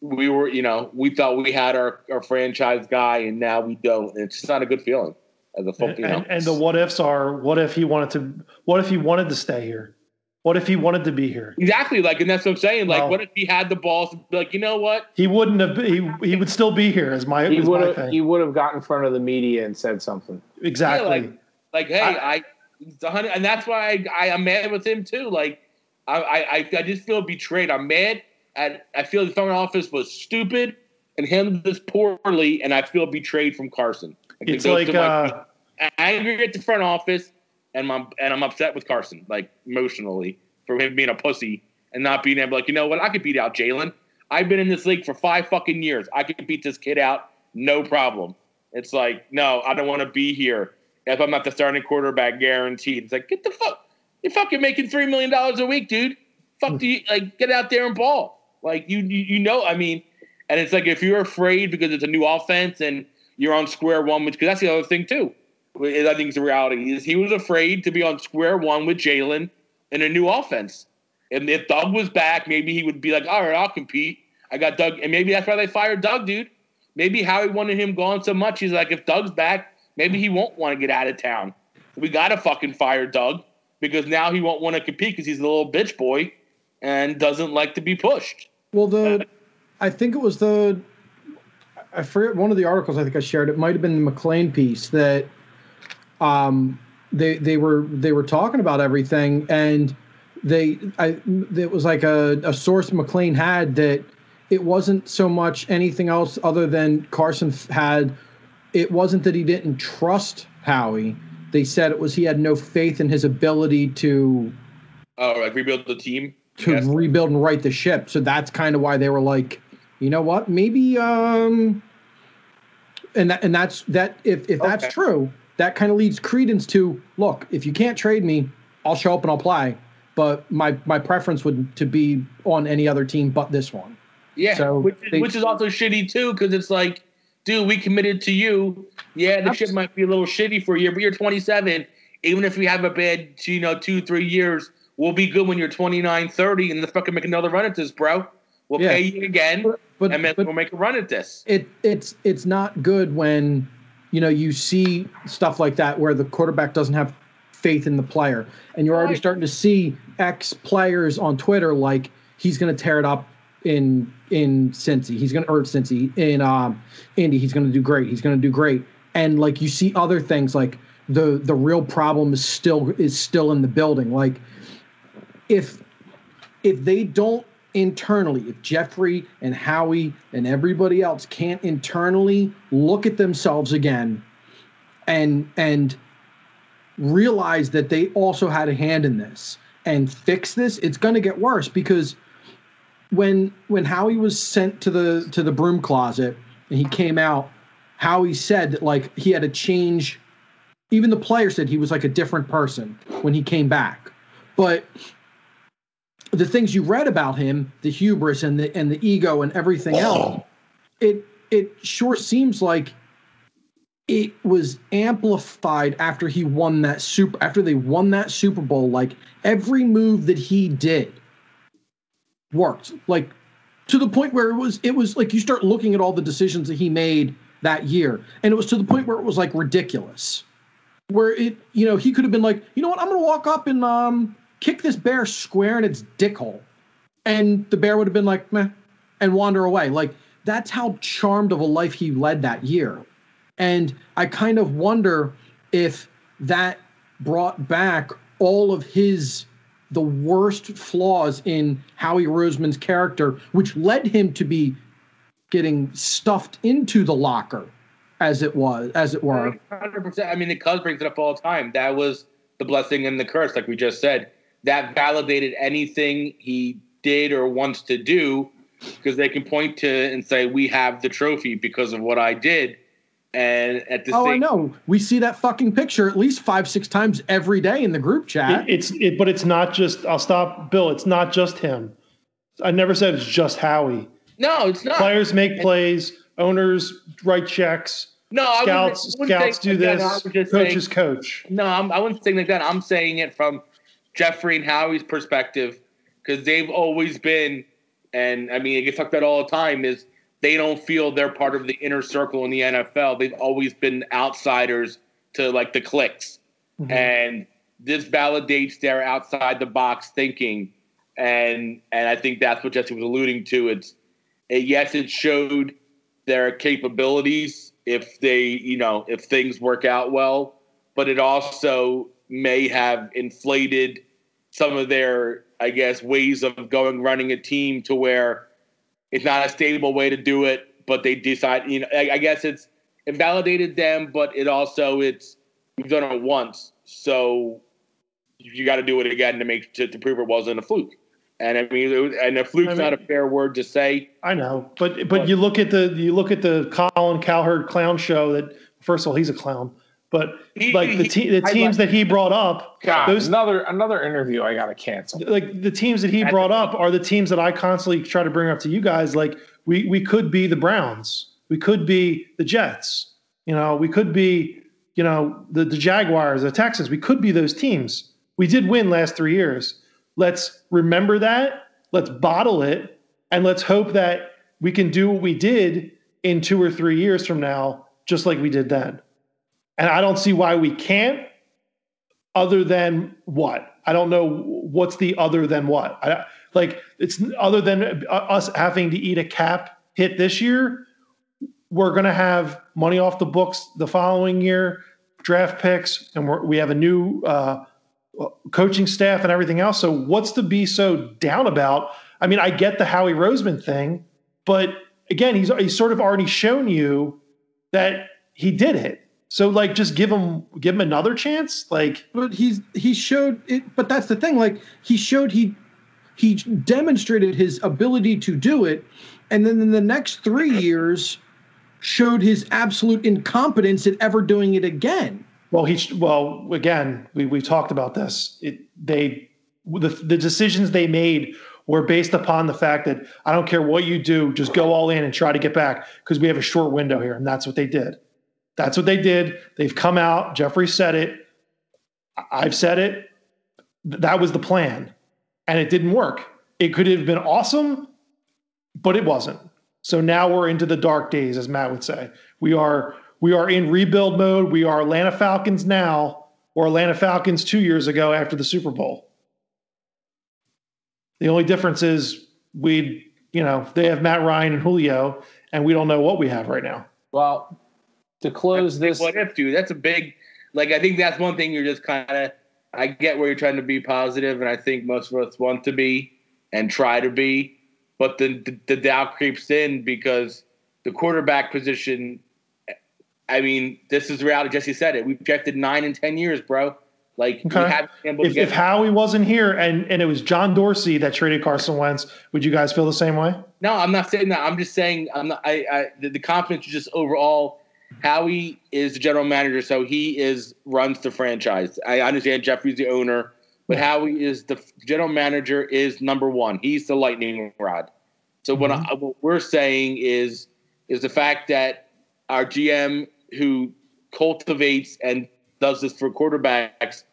we were, you know, we thought we had our, our franchise guy, and now we don't. And it's just not a good feeling as a football. And, You know? and, and the what ifs are what if he wanted to what if he wanted to stay here? What if he wanted to be here? Exactly, like, and that's what I'm saying. Like, Well- what if he had the balls like, you know what? He wouldn't have he he would still be here. As my, He would have thing. he would have got in front of the media and said something. exactly. Yeah, Like, hey, I, it's a hundred, and that's why I, I am mad with him too. Like, I, I, I- I just feel betrayed. I'm mad, and I feel the front office was stupid and handled this poorly, and I feel betrayed from Carson. It's like my- uh angry at the front office, and I'm and I'm upset with Carson, like emotionally, for him being a pussy and not being able, like, you know what? I could beat out Jalen. I've been in this league for five fucking years. I could beat this kid out, no problem. It's like, no, I don't want to be here if I'm not the starting quarterback guaranteed. It's like, get the fuck, you're fucking making three million dollars a week, dude. Fuck, do you like get out there and ball? Like you, you, you know, I mean, and it's like if you're afraid because it's a new offense and you're on square one, which because that's the other thing too. I think it's the reality is he was afraid to be on square one with Jalen in a new offense. And if Doug was back, maybe he would be like, all right, I'll compete. I got Doug, and maybe that's why they fired Doug, dude. Maybe Howie wanted him gone so much. He's like, if Doug's back, maybe he won't want to get out of town. We got to fucking fire Doug because now he won't want to compete because he's a little bitch boy and doesn't like to be pushed. Well, the uh, I think it was the I forget one of the articles I think I shared. It might have been the McLane piece that um they they were they were talking about everything and they I it was like a, a source McLane had that it wasn't so much anything else other than Carson had it wasn't that he didn't trust Howie. They said it was he had no faith in his ability to Oh, like rebuild the team. to Yes. rebuild and right the ship. So that's kind of why they were like, you know what, maybe um and that and that's that if if that's Okay. true, that kind of leads credence to look, if you can't trade me, I'll show up and I'll play. But my my preference would to be on any other team but this one. Yeah, So which, is, they- which is also shitty too, because it's like, dude, we committed to you. Yeah, the shit might be a little shitty for you, but you're 27. Even if we have a bad, you know, two, three years, we'll be good when you're 29, 30, and let's fucking make another run at this, bro. We'll Yeah. pay you again, But but, and then but we'll make a run at this. it it's it's not good when you know, you see stuff like that where the quarterback doesn't have faith in the player, and you're already Right. starting to see ex players on Twitter like he's going to tear it up in in Cincy. He's going to or Cincy in um, Indy. He's going to do great. He's going to do great. And like you see other things like the the real problem is still is still in the building. Like if if they don't internally, if Jeffrey and Howie and everybody else can't internally look at themselves again and and realize that they also had a hand in this and fix this, it's going to get worse because when when Howie was sent to the to the broom closet and he came out, Howie said that like he had to change even the player said he was like a different person when he came back. But the things you read about him, the hubris and the and the ego and everything else, it it sure seems like it was amplified after he won that super after they won that Super Bowl. Like every move that he did worked. Like to the point where it was it was like you start looking at all the decisions that he made that year, and it was to the point where it was like ridiculous. Where it, you know, he could have been like, you know what, I'm gonna walk up and um kick this bear square in its dick hole. And the bear would have been like, meh, and wander away. Like that's how charmed of a life he led that year. And I kind of wonder if that brought back all of his the worst flaws in Howie Roseman's character, which led him to be getting stuffed into the locker, as it was, as it were. Hundred percent. I mean, the Cubs brings it up all the time. That was the blessing and the curse, like we just said. That validated anything he did or wants to do, because they can point to and say, "We have the trophy because of what I did." And at the Oh, I know. We see that fucking picture at least five, six times every day in the group chat. It, it's it, but it's not just. I'll stop, Bill. It's not just him. I never said it's just Howie. no, it's not. Players make plays. Owners write checks. no, I wouldn't- Scouts I wouldn't scouts do that. I this. Coaches saying- coach. No, I'm, I wasn't saying like that. I'm saying it from Jeffrey and Howie's perspective because they've always been, and I mean, I get talked about all the time is they don't feel they're part of the inner circle in the NFL. They've always been outsiders to like the clicks, mm-hmm. and this validates their outside the box thinking, and and I think that's what Jesse was alluding to. It's it, yes, it showed their capabilities if they you know if things work out well but it also may have inflated some of their, I guess, ways of going running a team to where it's not a stable way to do it. But they decide, you know, I, I guess it's invalidated them, but it also it's you've done it once, so you got to do it again to make to, to prove it wasn't a fluke. And I mean, it was, and a fluke's I mean- not a fair word to say. I know, but but you look at the you look at the Colin Cowherd clown show. That first of all, he's a clown. But He- like the te- the teams like- that he brought up, God, those another another interview I gotta cancel. like the teams that he That's- brought up are the teams that I constantly try to bring up to you guys. Like we we could be the Browns, we could be the Jets, you know, we could be you know the the Jaguars, the Texans. We could be those teams. We did win last three years. Let's remember that. Let's bottle it, and let's hope that we can do what we did in two or three years from now, just like we did then. And I don't see why we can't other than what? I don't know what's the other than what. I, like it's other than us having to eat a cap hit this year. We're going to have money off the books the following year, draft picks, and we have a new uh, coaching staff and everything else. So what's to be so down about? I mean, I get the Howie Roseman thing, but again, he's he's sort of already shown you that he did it. So like, just give him give him another chance. Like, but he's he showed it but that's the thing like he showed he he demonstrated his ability to do it and then in the next three years showed his absolute incompetence at ever doing it again well, he well again, we we talked about this. It they the the decisions they made were based upon the fact that I don't care what you do, just go all in and try to get back because we have a short window here, and that's what they did. That's what they did. They've come out. Jeffrey said it. I've said it. That was the plan, and it didn't work. It could have been awesome, but it wasn't. So now we're into the dark days, as Matt would say. We are we are in rebuild mode. We are Atlanta Falcons now, or Atlanta Falcons two years ago after the Super Bowl. The only difference is we, you know, they have Matt Ryan and Julio, and we don't know what we have right now. Well, to close this, what if, dude? That's a big. Like, I think that's one thing you're just kind of. I get where you're trying to be positive, and I think most of us want to be and try to be, but the the, the doubt creeps in because the quarterback position. I mean, this is reality. Jesse said it. We've projected nine and ten years, bro. Like we Okay. haven't been able to If, if Howie wasn't here and, and it was John Dorsey that traded Carson Wentz, would you guys feel the same way? No, I'm not saying that. I'm just saying I'm not. I, I the, the confidence is just overall. Howie is the general manager, so he is runs the franchise. I understand Jeffrey's the owner, but Howie is the general manager. Is number one. He's the lightning rod. So what, mm-hmm. I, what we're saying is is the fact that our GM who cultivates and does this for quarterbacks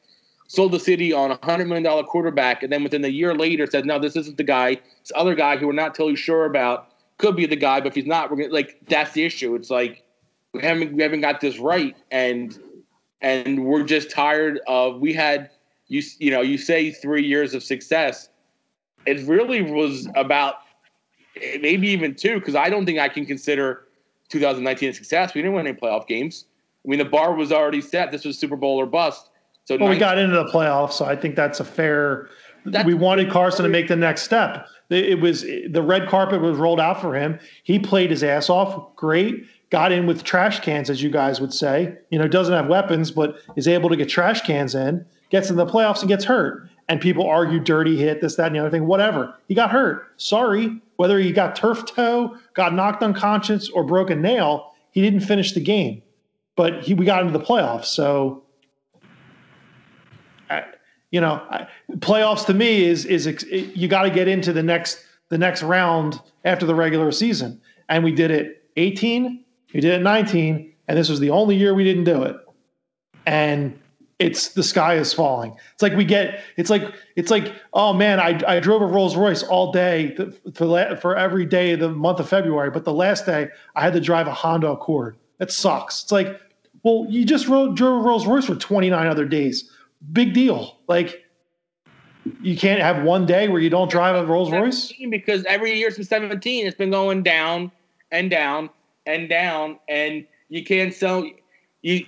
sold the city on a hundred million dollar quarterback, and then within a year later said, "No, this isn't the guy. This other guy who we're not totally sure about could be the guy, but if he's not, we're gonna like that's the issue. It's like we haven't we haven't got this right, and and we're just tired of we had you you know you say three years of success. It really was about maybe even two because I don't think I can consider 2019 a success. We didn't win any playoff games. I mean, the bar was already set. This was Super Bowl or bust. So Well, we got into the playoffs, so I think that's a fair. That's- we wanted Carson to make the next step. It was the red carpet was rolled out for him. He played his ass off, great. Got in with trash cans, as you guys would say. You know, doesn't have weapons, but is able to get trash cans in. Gets in the playoffs and gets hurt. And people argue dirty hit, this, that, and the other thing. Whatever. He got hurt. Sorry. Whether he got turf toe, got knocked unconscious, or broke a nail, he didn't finish the game. But he, we got into the playoffs, so you know, playoffs to me is is you got to get into the next the next round after the regular season, and we did it 18, we did it 19, and this was the only year we didn't do it, and it's the sky is falling. It's like we get it's like it's like oh man, I I drove a Rolls Royce all day for for every day of the month of February, but the last day I had to drive a Honda Accord. That sucks. It's like well, you just rode, drove a Rolls Royce for 29 other days big deal. Like you can't have one day where you don't drive a Rolls Royce. because every year since 17 it's been going down and down and down and you can't sell you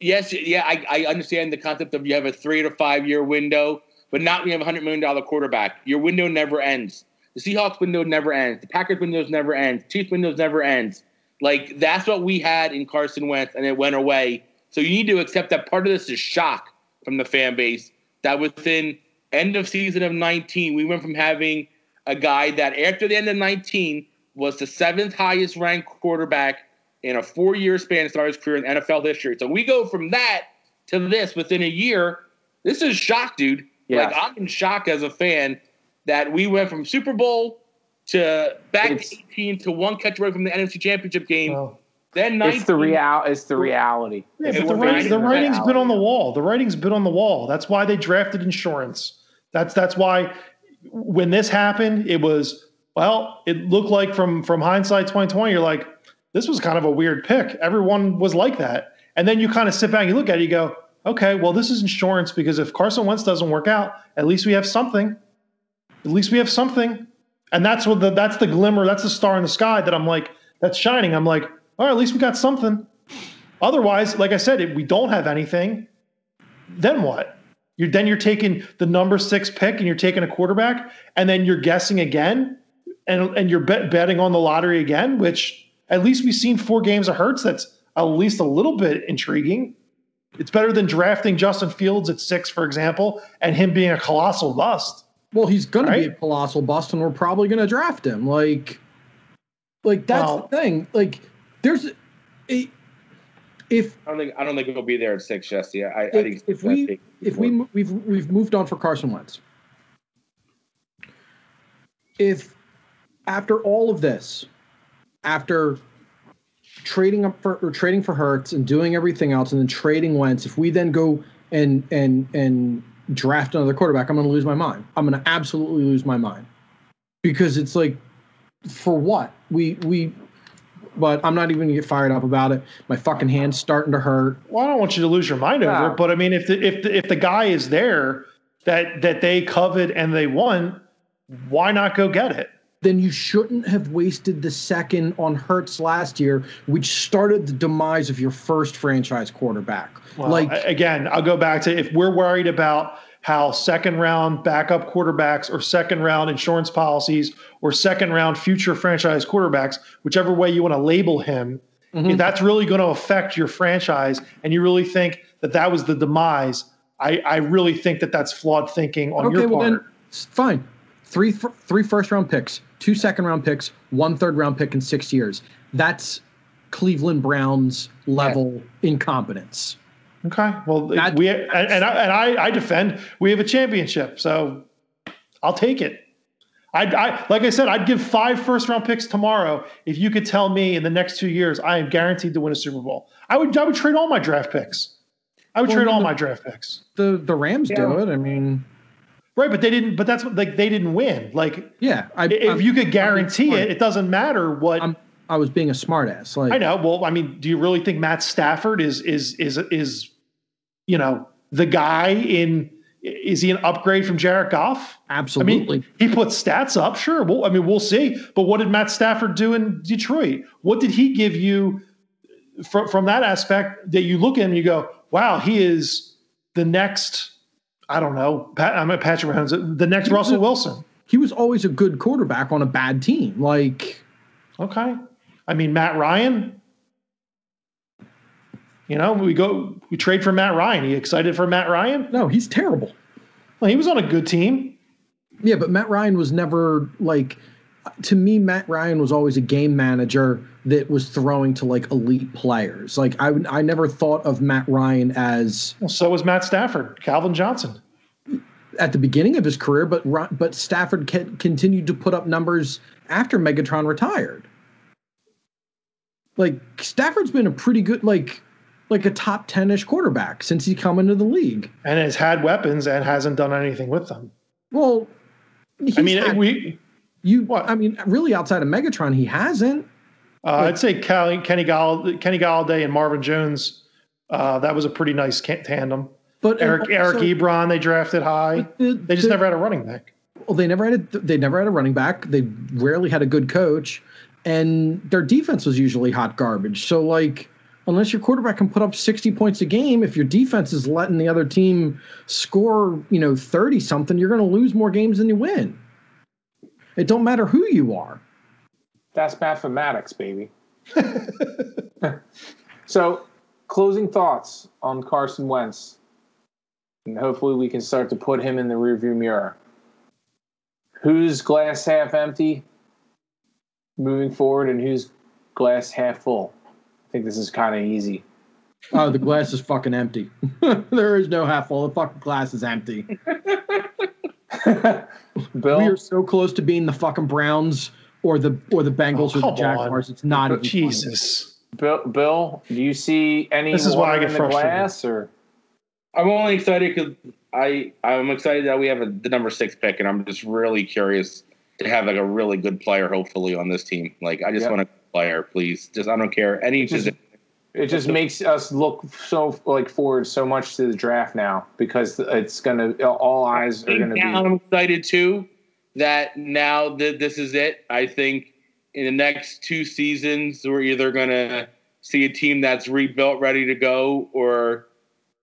yes yeah I, I understand the concept of you have a three to five year window but not when you have a hundred million dollar quarterback. Your window never ends. The Seahawks window never ends. The Packers windows never ends. Chiefs windows never ends. Like that's what we had in Carson Wentz and it went away. So you need to accept that part of this is shock from the fan base that within end of season of 19 we went from having a guy that after the end of 19 was the seventh highest ranked quarterback in a four year span to start his career in NFL history. So we go from that to this within a year. This is shock, dude. Yeah. Like I'm in shock as a fan that we went from Super Bowl to back It's- to 18 to one catch away from the NFC Championship game. Well, then 19. it's the real. It's the reality. yeah, It's but the, the writing, the reality. writing's been on the wall. The writing's been on the wall. That's why they drafted insurance. That's that's why when this happened, it was well, it looked like from from hindsight 2020, you're like, this was kind of a weird pick. Everyone was like that. And then you kind of sit back and you look at it, you go, okay, well, this is insurance because if Carson Wentz doesn't work out, at least we have something. At least we have something. And that's what the that's the glimmer, that's the star in the sky that I'm like, that's shining. I'm like, all right, at least we got something. Otherwise, like I said, if we don't have anything, then what? You're then you're taking the number six pick and you're taking a quarterback, and then you're guessing again, and and you're bet, betting on the lottery again. Which at least we've seen four games of Hurts. That's at least a little bit intriguing. It's better than drafting Justin Fields at six, for example, and him being a colossal bust. Well, he's going to be a colossal bust, and we're probably going to draft him. Like, like that's Well- the thing. Like, there's a, if I don't think I don't think it'll be there at six, Jesse. I, I If- think if we think if we we've we've moved on for Carson Wentz. If after all of this, after trading up for or trading for Hurts and doing everything else, and then trading Wentz, if we then go and and and draft another quarterback, I'm going to lose my mind. I'm going to absolutely lose my mind because it's like, for what we we but I'm not even gonna get fired up about it. My fucking hand's starting to hurt. Well, I don't want you to lose your mind over No. it, but I mean, if the if the, if the guy is there that that they covet and they want, why not go get it? Then you shouldn't have wasted the second on Hurts last year, which started the demise of your first franchise quarterback. Well, like again, I'll go back to if we're worried about how second round backup quarterbacks or second round insurance policies or second round future franchise quarterbacks, whichever way you want to label him, Mhm. if that's really going to affect your franchise and you really think that that was the demise, I, I really think that that's flawed thinking on okay, your well part. then fine. Three three first round picks, two second round picks, one third round pick in six years. That's Cleveland Browns level incompetence. Okay. Well, That- we and, and, I, and I, I defend we have a championship, so I'll take it. I, I like I said, I'd give five first round picks tomorrow if you could tell me in the next two years I am guaranteed to win a Super Bowl. I would I would trade all my draft picks. I would Well, trade all the- my draft picks. The the Rams do it. I mean, Right, but they didn't. But that's like they didn't win. Like yeah. I, if I'm- you could guarantee it, it doesn't matter what. I'm I was being a smartass. Like I know. Well, I mean, do you really think Matt Stafford is is is is you know the guy in? Is he an upgrade from Jared Goff? Absolutely. I mean, he put stats up. Sure. Well, I mean, we'll see. But what did Matt Stafford do in Detroit? What did he give you from from that aspect that you look at him and you go, "Wow, he is the next." I don't know. Pat, I'm at Patrick Mahomes. The next Russell Wilson. he was always a good quarterback on a bad team. Like Okay. I mean, Matt Ryan. You know, we go, we trade for Matt Ryan. Are you excited for Matt Ryan? no, he's terrible. Well, he was on a good team. Yeah, but Matt Ryan was never like to me Matt Ryan was always a game manager that was throwing to like elite players. Like I I never thought of Matt Ryan as Well, so was Matt Stafford, Calvin Johnson. at the beginning of his career, but but Stafford continued to put up numbers after Megatron retired. Like Stafford's been a pretty good like like a top 10ish quarterback since he come into the league. and has had weapons and hasn't done anything with them. Well, I mean, we. You what? I mean really outside of Megatron he hasn't. Uh, I'd say Kelly, Kenny, Gall, Kenny Golladay and Marvin Jones. Uh, that was a pretty nice tandem. But Eric and Eric Ebron they drafted high. the- They just the- never had a running back. Well, they never had a they never had a running back. They rarely had a good coach, and their defense was usually hot garbage. So like, unless your quarterback can put up sixty points a game, if your defense is letting the other team score, you know, thirty something, you're going to lose more games than you win. It don't matter who you are. That's mathematics, baby. [LAUGHS] so, closing thoughts on Carson Wentz, and hopefully we can start to put him in the rearview mirror. Who's glass half empty moving forward, and who's glass half full? I think this is kind of easy. Oh, the glass is fucking empty. [LAUGHS] there is no half full. The fucking glass is empty. [LAUGHS] [LAUGHS] Bill, We are so close to being the fucking Browns or the or the Bengals Oh, or the Jaguars. on. It's not even funny. Jesus. Bill, Bill, do you see any This is why I water get in the frustrated. glass, or I'm only excited because I I'm excited that we have a, the number six pick, and I'm just really curious to have like a really good player, hopefully, on this team. Like I just Yeah. want a player, please. Just I don't care any position. It just makes us look so like forward so much to the draft now because it's gonna all eyes are gonna now be. I'm excited too that now that this is it. I think in the next two seasons we're either gonna see a team that's rebuilt, ready to go, or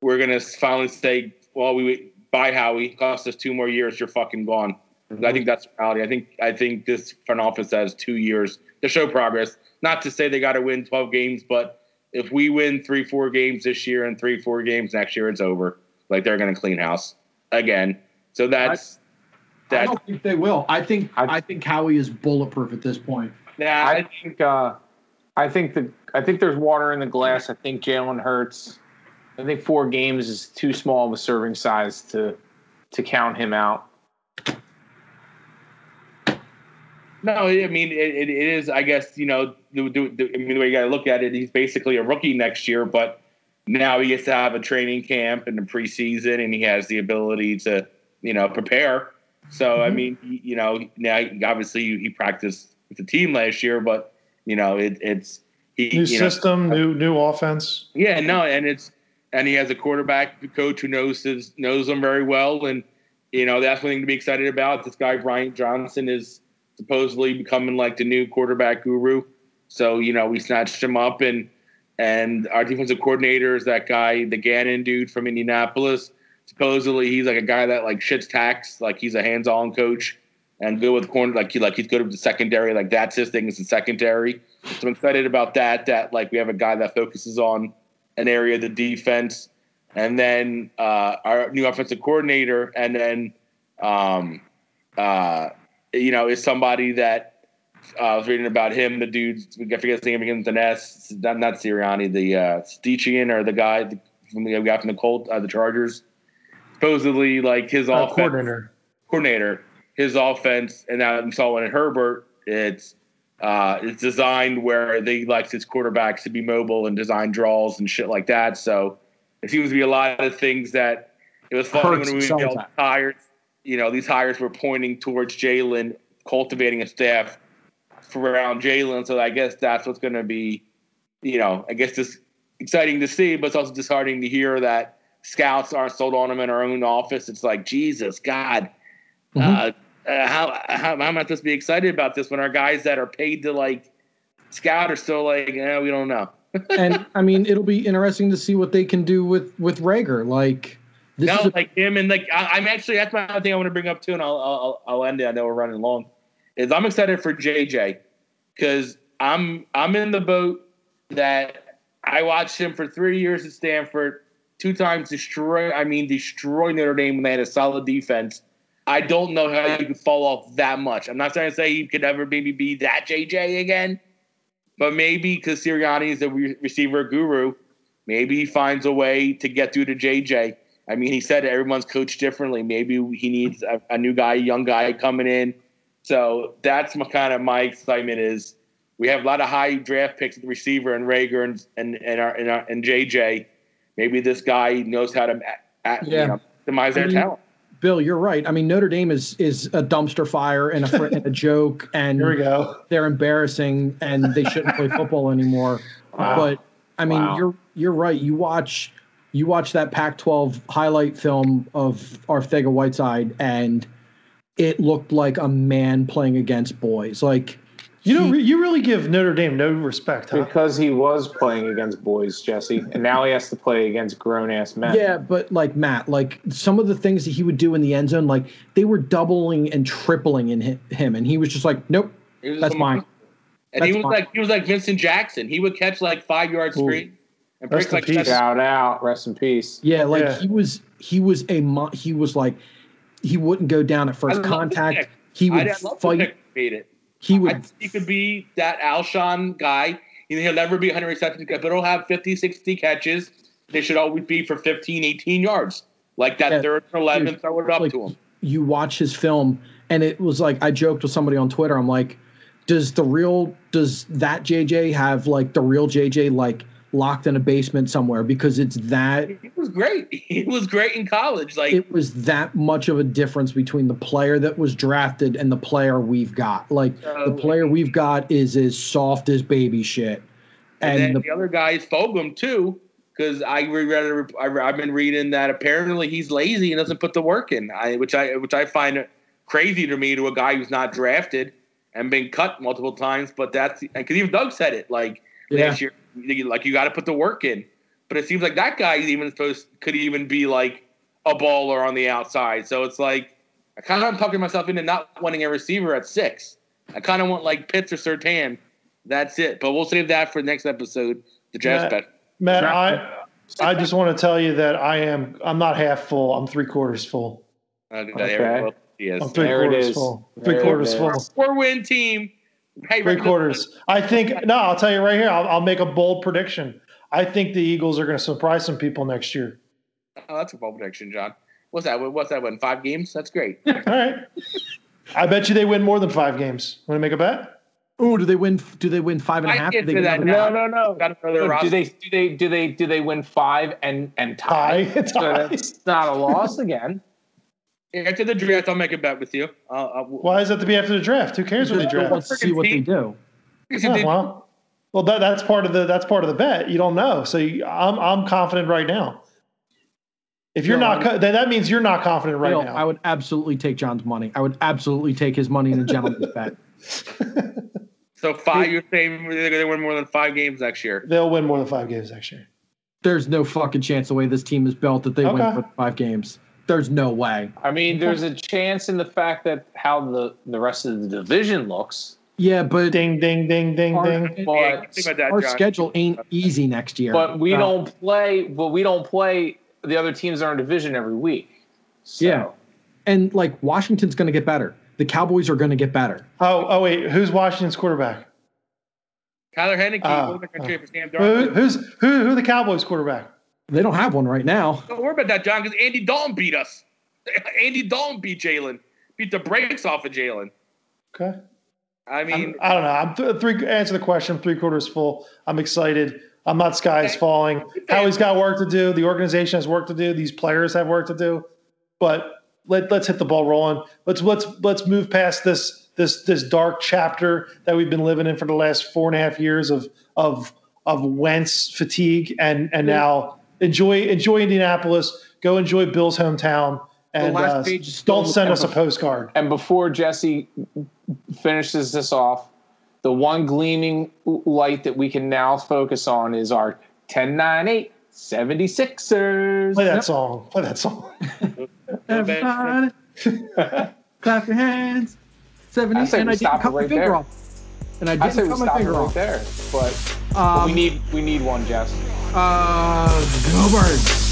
we're gonna finally say, "Well, we buy Howie. Cost us two more years. You're fucking gone." Mm-hmm. I think that's reality. I think I think this front office has two years to show progress. Not to say they got to win 12 games, but if we win three, four games this year and three, four games next year, it's over. Like they're going to clean house again. So that's I that. don't think they will. I think I- I, think Howie is bulletproof at this point. Nah, I think uh, I think the I think there's water in the glass. I think Jalen Hurts. I think four games is too small of a serving size to to count him out. No, I mean it, it, is. I guess you know. The, the, the, I mean, the way you got to look at it, he's basically a rookie next year, but now he gets to have a training camp and a preseason, and he has the ability to you know prepare. So I mm-hmm. mean, you, know, now obviously he practiced with the team last year, but you know, it, it's he, New you know, system, new new offense. yeah, no, and it's and he has a quarterback coach who knows his knows him very well, and you know that's one thing to be excited about. This guy Bryant Johnson is supposedly becoming like the new quarterback guru. So you know we snatched him up, and and our defensive coordinator is that guy, the Gannon dude from Indianapolis. Supposedly he's like a guy that like shits tax, like he's a hands-on coach and good with corner, like he like he's good with the secondary, like that's his thing is the secondary. So I'm excited about that. That like we have a guy that focuses on an area of the defense, and then uh, our new offensive coordinator, and then um, uh, you know is somebody that uh, I was reading about him. The dude, I forget his name with an S. Not, not Sirianni, the uh, Steichen or the guy from the guy from the Colt, uh, the Chargers. Supposedly, like his Uh, offense coordinator. coordinator, his offense, and now I'm saw in Herbert, it's uh, it's designed where they likes his quarterbacks to be mobile and design draws and shit like that. So it seems to be a lot of things that it was funny Hurts when we all that. You know, these hires were pointing towards Jalen, cultivating a staff around Jalen. So I guess that's what's going to be, you know, I guess this exciting to see, but it's also disheartening to hear that scouts aren't sold on him in our own office. It's like Jesus, God, Mhm. uh, uh, how, how how am I supposed to be excited about this when our guys that are paid to like scout are still like, eh, we don't know. [LAUGHS] and I mean, it'll be interesting to see what they can do with with Reagor. Like this no, a, like him and like I, I'm actually that's my other thing I want to bring up too, and I'll I'll, I'll end it. I know we're running long. Is I'm excited for JJ because I'm I'm in the boat that I watched him for three years at Stanford, two times destroy. I mean, destroy Notre Dame when they had a solid defense. I don't know how you could fall off that much. I'm not trying to say he could ever maybe be that JJ again, but maybe because Sirianni is a re- receiver guru, maybe he finds a way to get through to JJ. I mean, he said everyone's coached differently. Maybe he needs a, a new guy, a young guy coming in. So that's my kind of my excitement is we have a lot of high draft picks at the receiver and Reagor and and and, our, and, our, and JJ. Maybe this guy knows how to a- a- Yeah. you know, optimize their I mean, talent. Bill. You're right. I mean, Notre Dame is is a dumpster fire and a and a joke, [LAUGHS] and Here we go. they're embarrassing, and they shouldn't play football anymore. Wow. But I mean, Wow. you're you're right. You watch you watch that Pac-12 highlight film of Arcega Whiteside, and it looked like a man playing against boys. Like You know, you really give Notre Dame no respect, huh? because he was playing against boys, Jesse, and now he has to play against grown ass men. Yeah, but like Matt, like some of the things that he would do in the end zone, like they were doubling and tripling in him, and he was just like, "Nope, that's a- mine." And he was fine. like he was like Vincent Jackson. He would catch like five yard Ooh. screen and Rest break in like peace. Shout out, rest in peace. Yeah, like Yeah. he was, he was a, mo- he was like, he wouldn't go down at first contact. He would I'd love to fight. pick made it. He I would, think he could be that Alshon guy. He'll never be 100 receptions, but he'll have 50, 60 catches. They should always be for 15, 18 yards. Like that Yeah, third and 11, dude, throw it up like, to him. you watch his film, and it was like I joked with somebody on Twitter. I'm like, does the real, does that JJ have like the real JJ like locked in a basement somewhere because it's that it was great. [LAUGHS] it was great in college. Like, it was that much of a difference between the player that was drafted and the player we've got. Like the Uh, player we've got is as soft as baby shit, and, and, then the, the, other guy is Fulgham, too. Because I read, I've been reading that apparently he's lazy and doesn't put the work in, I, which I which I find crazy to me to a guy who's not drafted and been cut multiple times. But that's because even Doug said it like yeah, last year, like you got to put the work in. But it seems like that guy even supposed could even be like a baller on the outside. So it's like I kind of am talking myself into not wanting a receiver at six. I kind of want like Pitts or Surtain. That's it. But we'll save that for the next episode. The draft Matt- bet. Matt, I I just want to tell you that I am I'm not half full. I'm three quarters full. Uh, Okay. there well, he is. I'm three There quarters is. full. Three it quarters full. Four win team. Hey, Three quarters. I think no. I'll tell you right here. I'll, I'll make a bold prediction. I think the Eagles are going to surprise some people next year. Oh, that's a bold prediction, John. What's that? What's that? Win five games? That's great. [LAUGHS] All right. I bet you they win more than five games. Want to make a bet? Oh, do they win? Do they win five and a I half? can't Do they win that another- No, no, no. Got another do roster. they do they do they do they win five and and tie? Tie. [LAUGHS] So that's not a loss again. After the draft, I'll make a bet with you. I'll, I'll, Why is that to be after the draft? Who cares when they Because Bill draft? wants to see what they do. Because they- well, Well, that, that's part of the that's part of the bet. You don't know, so you, I'm I'm confident right now. If you're No, not, co- then that means you're not confident right Bill, now. I would absolutely take John's money. I would absolutely take his money in a gentleman's [LAUGHS] bet. So five, you're saying they're going to win more than five games next year. They'll win more than five games next year. There's no fucking chance the way this team is built that they Okay. win for five games. There's no way. I mean, there's a chance in the fact that how the the rest of the division looks. Yeah, but Ding, ding, ding, ding, our, ding. But think that, our John. schedule ain't easy next year. but we Uh, don't play. But we don't play the other teams in our division every week. So, Yeah. And like Washington's going to get better. The Cowboys are going to get better. Oh, oh wait, who's Washington's quarterback? Tyler Heinicke, uh, trade for Sam Who, who's who? Who the Cowboys quarterback? They don't have one right now. Don't worry about that, John, because Andy Dalton beat us. [LAUGHS] Andy Dalton beat Jalen. Beat the brakes off of Jalen. Okay. I mean, I'm, I don't know. I'm th- three. Answer the question. Three quarters full. I'm excited. I'm not sky is falling. Howie's got work to do. The organization has work to do. These players have work to do. But let let's hit the ball rolling. Let's let's let's move past this this this dark chapter that we've been living in for the last four and a half years of of of Wentz fatigue and and now enjoy enjoy Indianapolis. Go enjoy Bill's hometown. And last uh, page is don't send us a postcard. And before Jesse finishes this off, the one gleaming light that we can now focus on is our 1098 76ers. Play that song. Play that song. [LAUGHS] Everybody, clap your hands. Seventy, and I didn't cut it my right finger there. off. And I I say didn't we cut my stop finger right off. there, but, but Um, we need we need one, Jess. uh, go birds.